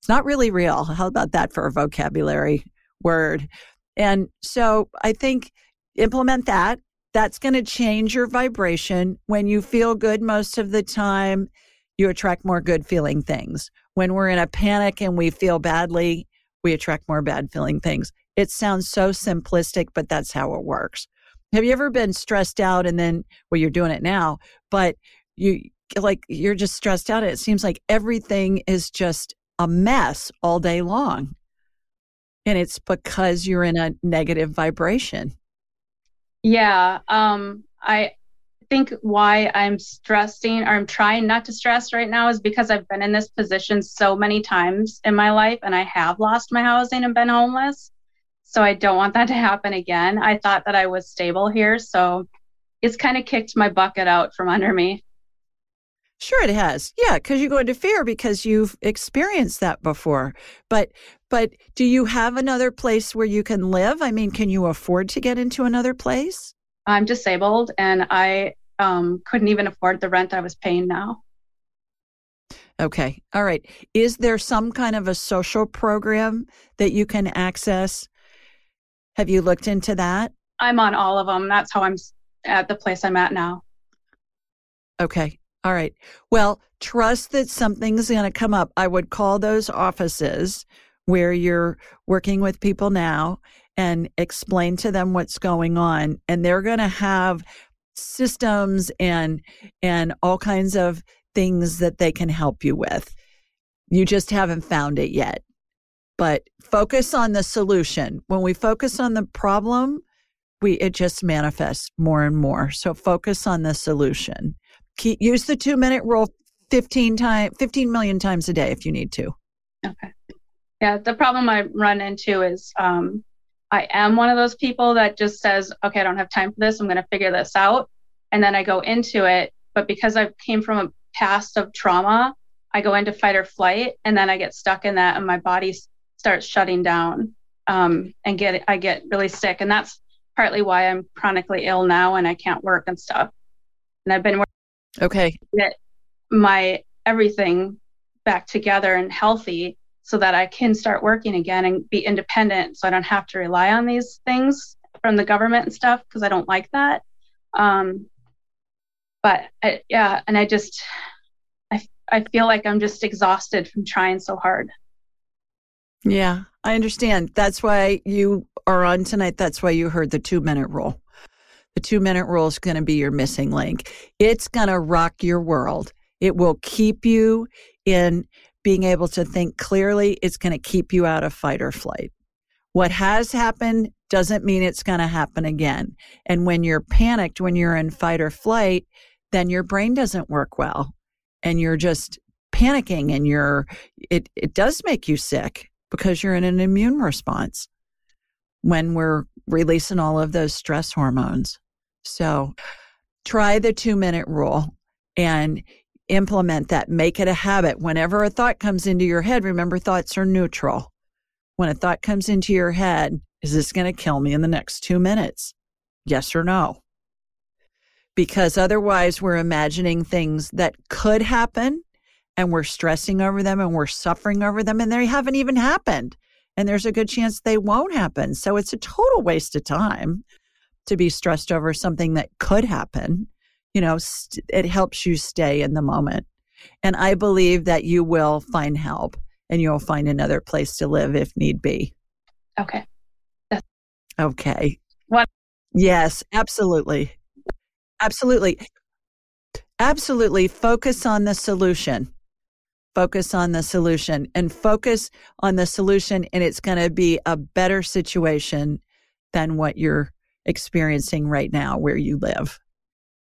[SPEAKER 1] It's not really real. How about that for a vocabulary word? And so i think implement that that's going to change your vibration. When you feel good most of the time, you attract more good feeling things. When we're in a panic and we feel badly, we attract more bad feeling things. It sounds so simplistic, but that's how it works. Have you ever been stressed out and then, well, you're doing it now, but you like, you're just stressed out. It seems like everything is just a mess all day long. And it's because you're in a negative vibration.
[SPEAKER 6] Yeah. Um, I think why I'm stressing or I'm trying not to stress right now is because I've been in this position so many times in my life and I have lost my housing and been homeless. So I don't want that to happen again. I thought that I was stable here. So it's kind of kicked my bucket out from under me.
[SPEAKER 1] Sure, it has. Yeah, because you go into fear because you've experienced that before. But but do you have another place where you can live? I mean, can you afford to get into another place?
[SPEAKER 6] I'm disabled and I um, couldn't even afford the rent I was paying now.
[SPEAKER 1] Okay. All right. Is there some kind of a social program that you can access? Have you looked into that?
[SPEAKER 6] I'm on all of them. That's how I'm at the place I'm at now.
[SPEAKER 1] Okay. All right. Well, trust that something's going to come up. I would call those offices where you're working with people now and explain to them what's going on. And they're going to have systems and and all kinds of things that they can help you with. You just haven't found it yet. But focus on the solution. When we focus on the problem we it just manifests more and more. So focus on the solution Keep, use the 2 minute rule 15 time 15 million times a day if you need to
[SPEAKER 6] okay yeah, the problem I run into is um, I am one of those people that just says, okay, I don't have time for this. I'm going to figure this out. And then I go into it. But because I came from a past of trauma, I go into fight or flight and then I get stuck in that and my body starts shutting down um, and get I get really sick. And that's partly why I'm chronically ill now and I can't work and stuff. And I've been
[SPEAKER 1] okay
[SPEAKER 6] get my everything back together and healthy so that I can start working again and be independent so I don't have to rely on these things from the government and stuff because I don't like that. Um, but I, yeah, and I just, I, I feel like I'm just exhausted from trying so hard.
[SPEAKER 1] Yeah, I understand. That's why you are on tonight. That's why you heard the two minute rule. The two minute rule is going to be your missing link. It's going to rock your world. It will keep you in being able to think clearly, it's going to keep you out of fight or flight. What has happened doesn't mean it's going to happen again. And when you're panicked, when you're in fight or flight, then your brain doesn't work well and you're just panicking and you're it it does make you sick because you're in an immune response when we're releasing all of those stress hormones. So try the 2 minute rule and implement that, make it a habit. Whenever a thought comes into your head, remember thoughts are neutral. When a thought comes into your head, is this going to kill me in the next two minutes? Yes or no? Because otherwise, we're imagining things that could happen and we're stressing over them and we're suffering over them and they haven't even happened. and there's a good chance they won't happen. So it's a total waste of time to be stressed over something that could happen. You know, st- it helps you stay in the moment. And I believe that you will find help and you'll find another place to live if need be.
[SPEAKER 6] Okay.
[SPEAKER 1] That's- okay.
[SPEAKER 6] What?
[SPEAKER 1] Yes, absolutely. Absolutely. Absolutely. Focus on the solution. Focus on the solution and focus on the solution, and it's going to be a better situation than what you're experiencing right now where you live.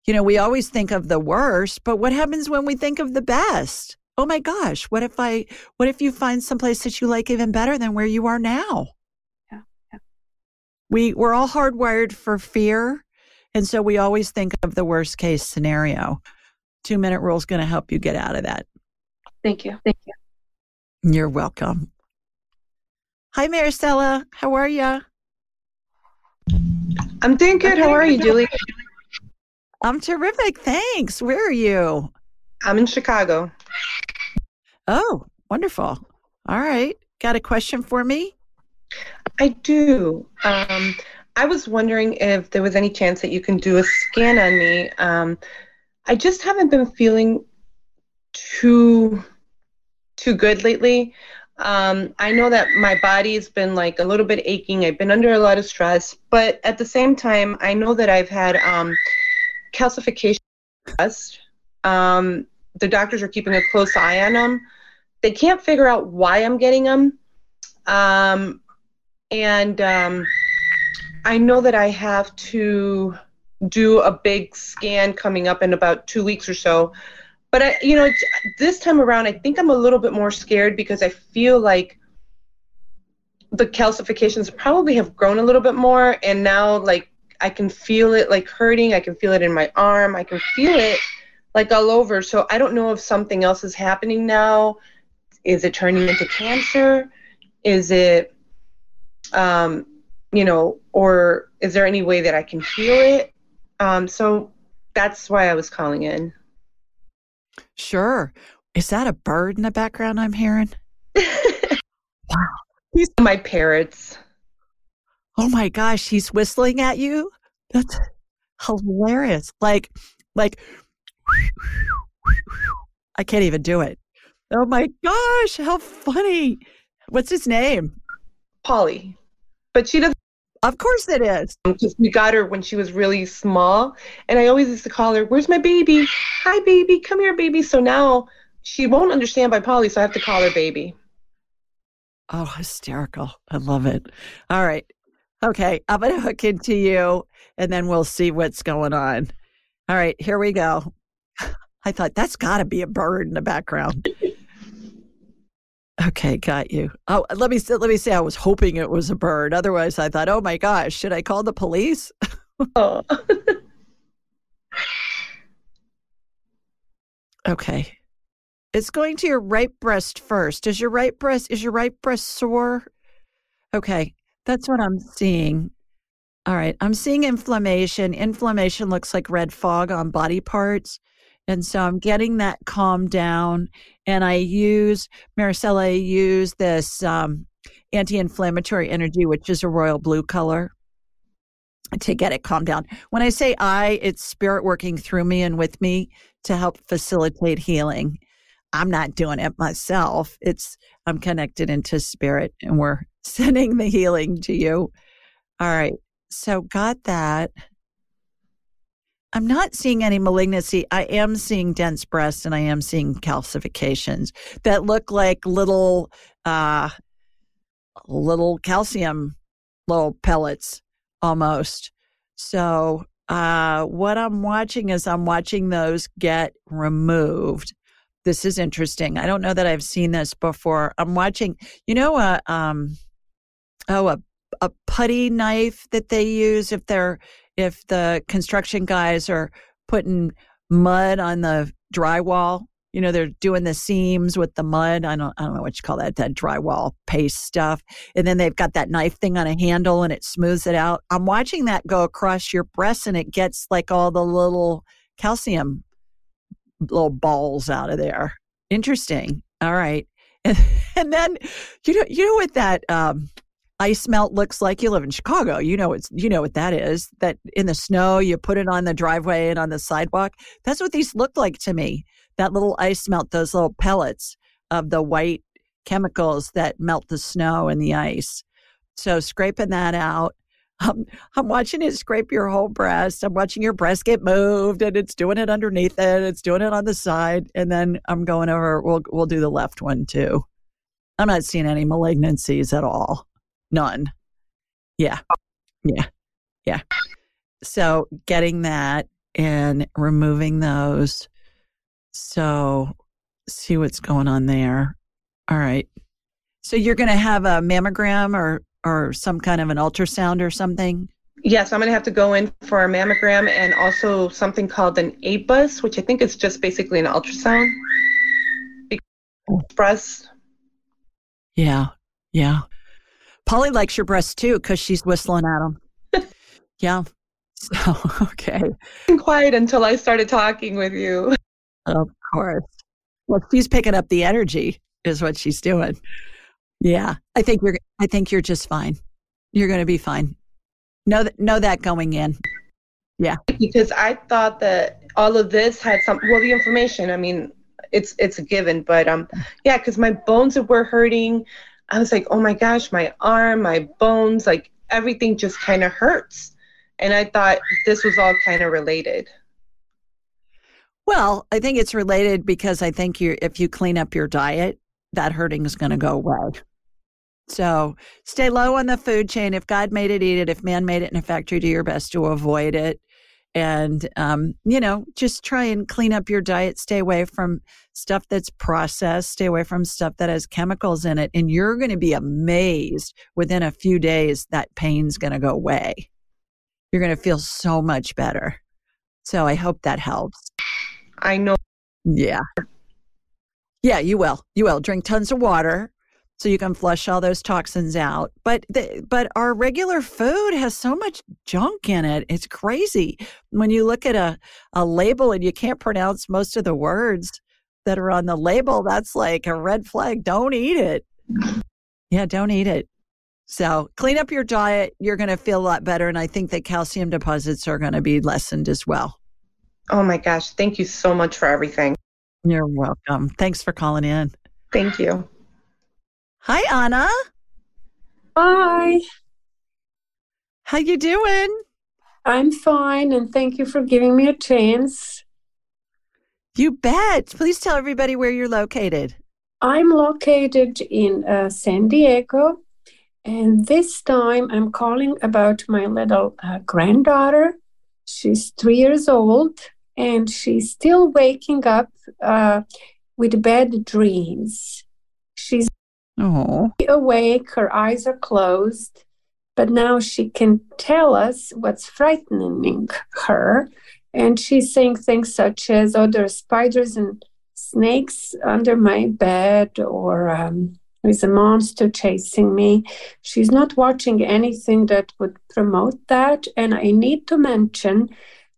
[SPEAKER 1] You know, we always think of the worst, but what happens when we think of the best? Oh my gosh, what if I what if you find someplace that you like even better than where you are now?
[SPEAKER 6] Yeah. yeah.
[SPEAKER 1] We we're all hardwired for fear, and so we always think of the worst case scenario. 2 minute rule is going to help you get out of that.
[SPEAKER 6] Thank you. Thank you.
[SPEAKER 1] You're welcome. Hi Maricela, how are you?
[SPEAKER 7] I'm doing good. How are you, Julie?
[SPEAKER 1] I'm terrific. Thanks. Where are you?
[SPEAKER 7] I'm in Chicago.
[SPEAKER 1] Oh, wonderful. All right. Got a question for me?
[SPEAKER 7] I do. Um, I was wondering if there was any chance that you can do a scan on me. Um, I just haven't been feeling too too good lately. Um, I know that my body's been like a little bit aching. I've been under a lot of stress, but at the same time, I know that I've had um, calcification. Um, the doctors are keeping a close eye on them. They can't figure out why I'm getting them. Um, and um, I know that I have to do a big scan coming up in about two weeks or so. But I, you know, this time around, I think I'm a little bit more scared because I feel like the calcifications probably have grown a little bit more, and now like I can feel it like hurting. I can feel it in my arm. I can feel it like all over. So I don't know if something else is happening now. Is it turning into cancer? Is it, um, you know, or is there any way that I can heal it? Um, so that's why I was calling in.
[SPEAKER 1] Sure. Is that a bird in the background I'm hearing?
[SPEAKER 7] wow. Are my parrots.
[SPEAKER 1] Oh my gosh, he's whistling at you? That's hilarious. Like, like, I can't even do it. Oh my gosh, how funny. What's his name?
[SPEAKER 7] Polly. But she doesn't.
[SPEAKER 1] Of course it is.
[SPEAKER 7] Um, because we got her when she was really small. And I always used to call her, Where's my baby? Hi, baby. Come here, baby. So now she won't understand by Polly, so I have to call her baby.
[SPEAKER 1] Oh, hysterical. I love it. All right. Okay. I'm going to hook into you and then we'll see what's going on. All right. Here we go. I thought that's got to be a bird in the background. Okay, got you. Oh, let me let me say I was hoping it was a bird. Otherwise, I thought, oh my gosh, should I call the police?
[SPEAKER 7] oh.
[SPEAKER 1] okay, it's going to your right breast first. Is your right breast is your right breast sore? Okay, that's what I'm seeing. All right, I'm seeing inflammation. Inflammation looks like red fog on body parts. And so I'm getting that calmed down. And I use, Maricela, I use this um, anti inflammatory energy, which is a royal blue color, to get it calmed down. When I say I, it's spirit working through me and with me to help facilitate healing. I'm not doing it myself. It's, I'm connected into spirit and we're sending the healing to you. All right. So, got that. I'm not seeing any malignancy. I am seeing dense breasts and I am seeing calcifications that look like little uh little calcium little pellets almost. So uh what I'm watching is I'm watching those get removed. This is interesting. I don't know that I've seen this before. I'm watching, you know, a um oh a a putty knife that they use if they're if the construction guys are putting mud on the drywall you know they're doing the seams with the mud i don't i don't know what you call that that drywall paste stuff and then they've got that knife thing on a handle and it smooths it out. I'm watching that go across your breast and it gets like all the little calcium little balls out of there. Interesting. All right. And, and then you know you know what that um, ice melt looks like. You live in Chicago, you know it's you know what that is. That in the snow you put it on the driveway and on the sidewalk. That's what these look like to me. That little ice melt, those little pellets of the white chemicals that melt the snow and the ice. So scraping that out. Um, I'm watching it scrape your whole breast. I'm watching your breast get moved, and it's doing it underneath it. It's doing it on the side, and then I'm going over. We'll we'll do the left one too. I'm not seeing any malignancies at all. None. Yeah. Yeah. Yeah. So getting that and removing those. So see what's going on there. All right. So you're going to have a mammogram or or some kind of an ultrasound or something?
[SPEAKER 7] Yes, I'm going to have to go in for a mammogram and also something called an ABUS, which I think is just basically an ultrasound. Breast.
[SPEAKER 1] Yeah, yeah. Polly likes your breasts too because she's whistling at them. yeah. So, okay.
[SPEAKER 7] Quiet until I started talking with you.
[SPEAKER 1] Of course. Well, she's picking up the energy, is what she's doing. Yeah, I think you're. I think you're just fine. You're going to be fine. Know that. Know that going in. Yeah.
[SPEAKER 7] Because I thought that all of this had some. Well, the information. I mean, it's it's a given, but um, yeah, because my bones were hurting. I was like, oh my gosh, my arm, my bones, like everything just kind of hurts. And I thought this was all kind of related.
[SPEAKER 1] Well, I think it's related because I think you if you clean up your diet, that hurting is going to go away. So stay low on the food chain. If God made it, eat it. If man made it in a factory, do your best to avoid it. And, um, you know, just try and clean up your diet. Stay away from stuff that's processed. Stay away from stuff that has chemicals in it. And you're going to be amazed within a few days that pain's going to go away. You're going to feel so much better. So I hope that helps.
[SPEAKER 7] I know.
[SPEAKER 1] Yeah. Yeah, you will. You will. Drink tons of water so you can flush all those toxins out. But the, but our regular food has so much junk in it. It's crazy. When you look at a, a label and you can't pronounce most of the words that are on the label, that's like a red flag. Don't eat it. Yeah, don't eat it. So clean up your diet. You're going to feel a lot better. And I think that calcium deposits are going to be lessened as well.
[SPEAKER 7] Oh my gosh. Thank you so much for everything.
[SPEAKER 1] You're welcome. Thanks for calling in.
[SPEAKER 7] Thank you.
[SPEAKER 1] Hi, Anna.
[SPEAKER 8] Hi.
[SPEAKER 1] How you doing?
[SPEAKER 8] I'm fine, and thank you for giving me a chance.
[SPEAKER 1] You bet. Please tell everybody where you're located.
[SPEAKER 8] I'm located in uh, San Diego, and this time I'm calling about my little uh, granddaughter. She's three years old, and she's still waking up uh, with bad dreams. She's
[SPEAKER 1] oh.
[SPEAKER 8] awake, her eyes are closed, but now she can tell us what's frightening her. And she's saying things such as, oh, there are spiders and snakes under my bed, or um, there's a monster chasing me. She's not watching anything that would promote that. And I need to mention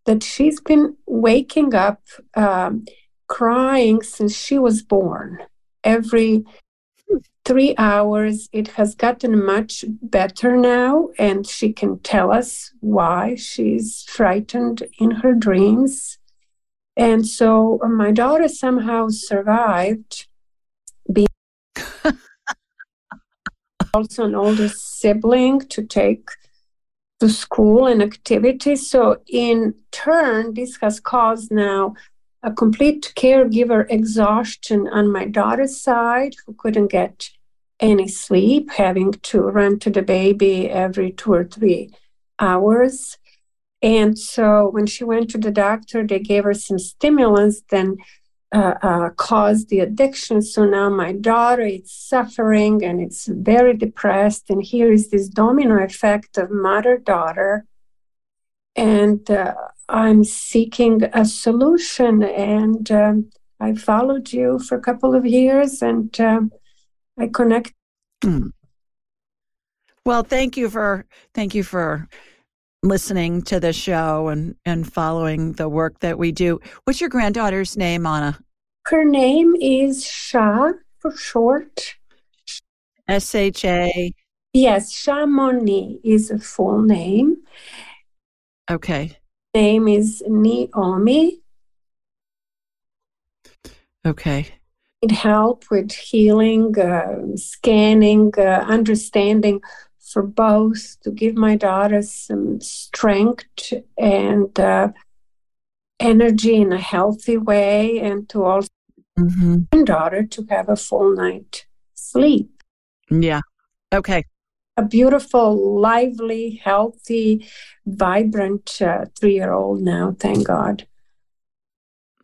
[SPEAKER 8] that she's been waking up um, crying since she was born. Every three hours, it has gotten much better now, and she can tell us why she's frightened in her dreams. And so uh, my daughter somehow survived being also an older sibling to take to school and activities. So, in turn, this has caused now a complete caregiver exhaustion on my daughter's side, who couldn't get any sleep, having to run to the baby every two or three hours. And so when she went to the doctor, they gave her some stimulants, then uh, uh, caused the addiction. So now my daughter is suffering and it's very depressed. And here is this domino effect of mother daughter. And uh, I'm seeking a solution. And um, I followed you for a couple of years and um, I connect.
[SPEAKER 1] Mm. Well, thank you for thank you for listening to the show and, and following the work that we do. What's your granddaughter's name, Anna?
[SPEAKER 8] Her name is Sha for short.
[SPEAKER 1] S H A.
[SPEAKER 8] Yes, Chamonix is a full name.
[SPEAKER 1] Okay.
[SPEAKER 8] Name is Naomi.
[SPEAKER 1] Okay.
[SPEAKER 8] It help with healing, uh, scanning, uh, understanding for both to give my daughter some strength and uh, energy in a healthy way, and to also
[SPEAKER 1] mm-hmm.
[SPEAKER 8] my daughter to have a full night sleep.
[SPEAKER 1] Yeah. Okay.
[SPEAKER 8] A beautiful, lively, healthy, vibrant uh, three year old now, thank God.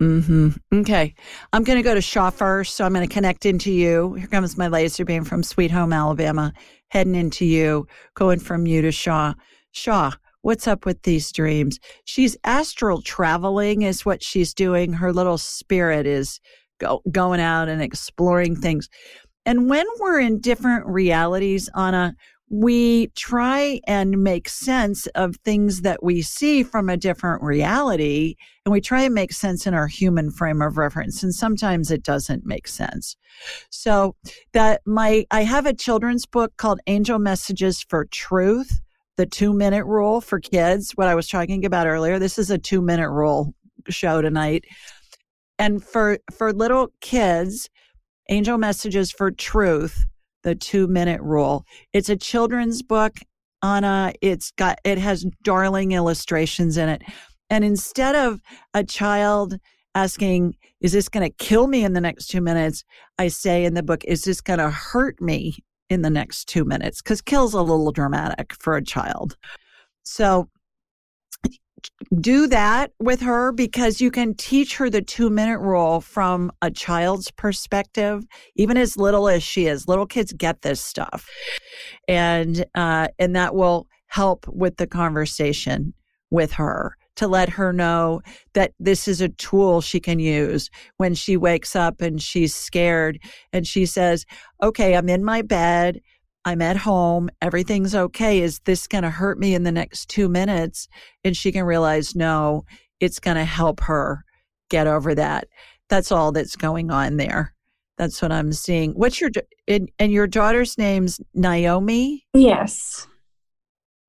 [SPEAKER 1] Mm-hmm. Okay. I'm going to go to Sha first. So I'm going to connect into you. Here comes my laser beam from Sweet Home, Alabama, heading into you, going from you to Sha. Sha, what's up with these dreams? She's astral traveling, is what she's doing. Her little spirit is go, going out and exploring things. And when we're in different realities, Anna, we try and make sense of things that we see from a different reality and we try and make sense in our human frame of reference and sometimes it doesn't make sense. So that my i have a children's book called angel messages for truth the two minute rule for kids what i was talking about earlier. This is a two minute rule show tonight. And for for little kids angel messages for truth the two minute rule. It's a children's book, Anna. It's got, it has darling illustrations in it. And instead of a child asking, is this going to kill me in the next two minutes? I say in the book, is this going to hurt me in the next two minutes? Because kill's a little dramatic for a child. So do that with her because you can teach her the two minute rule from a child's perspective, even as little as she is. Little kids get this stuff, and uh, and that will help with the conversation with her to let her know that this is a tool she can use when she wakes up and she's scared and she says, "Okay, I'm in my bed." I'm at home, everything's okay. Is this going to hurt me in the next two minutes? And she can realize, no, it's going to help her get over that. That's all that's going on there. That's what I'm seeing. What's your and, and your daughter's name's Naomi?
[SPEAKER 8] Yes.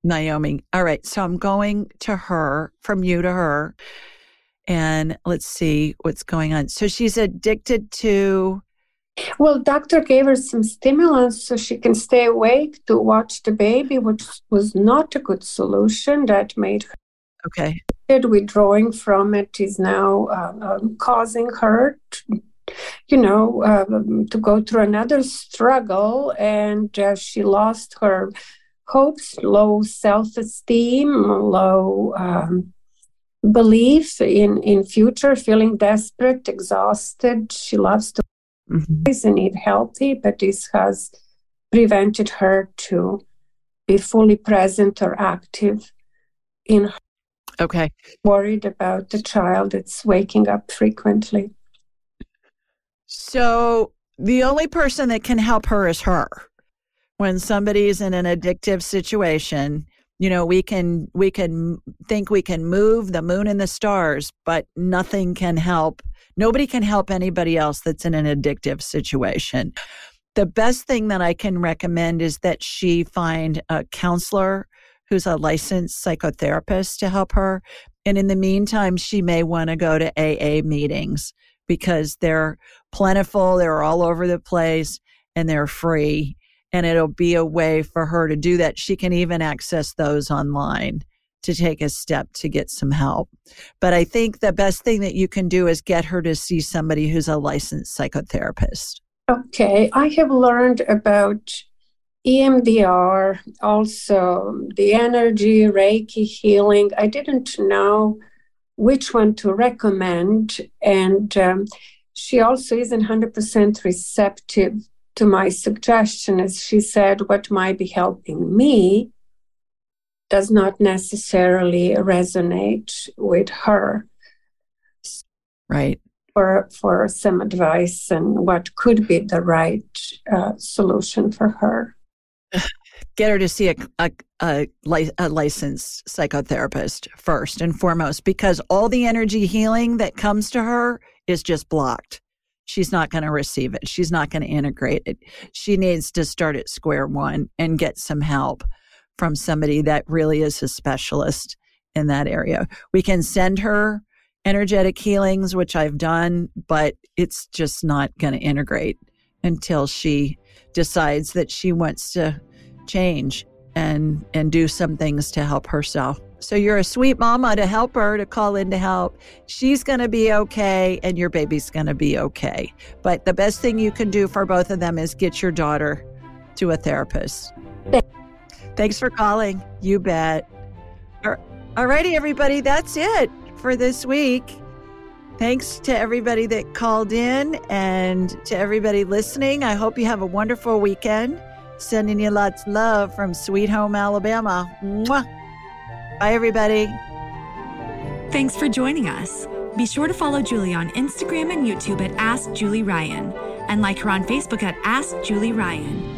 [SPEAKER 1] Naomi. All right. So I'm going to her from you to her. And let's see what's going on. So she's addicted to
[SPEAKER 8] well, doctor gave her some stimulants so she can stay awake to watch the baby, which was not a good solution. That made her
[SPEAKER 1] okay.
[SPEAKER 8] Withdrawing from it is now uh, um, causing her, to, you know, uh, to go through another struggle, and uh, she lost her hopes, low self-esteem, low. Um, belief in in future feeling desperate exhausted she loves to mm-hmm. and eat healthy, but this has prevented her to be fully present or active in her.
[SPEAKER 1] Okay.
[SPEAKER 8] Worried about the child that's waking up frequently.
[SPEAKER 1] So the only person that can help her is her. When somebody's in an addictive situation, you know, we can we can think we can move the moon and the stars, but nothing can help Nobody can help anybody else that's in an addictive situation. The best thing that I can recommend is that she find a counselor who's a licensed psychotherapist to help her. And in the meantime, she may want to go to AA meetings because they're plentiful, they're all over the place, and they're free. And it'll be a way for her to do that. She can even access those online to take a step to get some help. But I think the best thing that you can do is get her to see somebody who's a licensed psychotherapist.
[SPEAKER 8] Okay, I have learned about EMDR, also the energy, Reiki healing. I didn't know which one to recommend. And um, she also isn't 100% receptive to my suggestion, as she said, what might be helping me does not necessarily resonate with her.
[SPEAKER 1] Right.
[SPEAKER 8] For, for some advice and what could be the right uh, solution for her.
[SPEAKER 1] Get her to see a, a, a, a licensed psychotherapist first and foremost, because all the energy healing that comes to her is just blocked. she's not going to receive it. She's not going to integrate it. She needs to start at square one and get some help from somebody that really is a specialist in that area. We can send her energetic healings, which I've done, but it's just not going to integrate until she decides that she wants to change and and do some things to help herself. So you're a sweet mama to help her to call in to help. She's going to be okay and your baby's going to be okay. But the best thing you can do for both of them is get your daughter to a therapist. Thanks for calling. You bet. All righty, everybody. That's it for this week. Thanks to everybody that called in and to everybody listening. I hope you have a wonderful weekend. Sending you lots of love from Sweet Home, Alabama. Mwah. Bye, everybody.
[SPEAKER 9] Thanks for joining us. Be sure to follow Julie on Instagram and YouTube at Ask Julie Ryan and like her on Facebook at Ask Julie Ryan.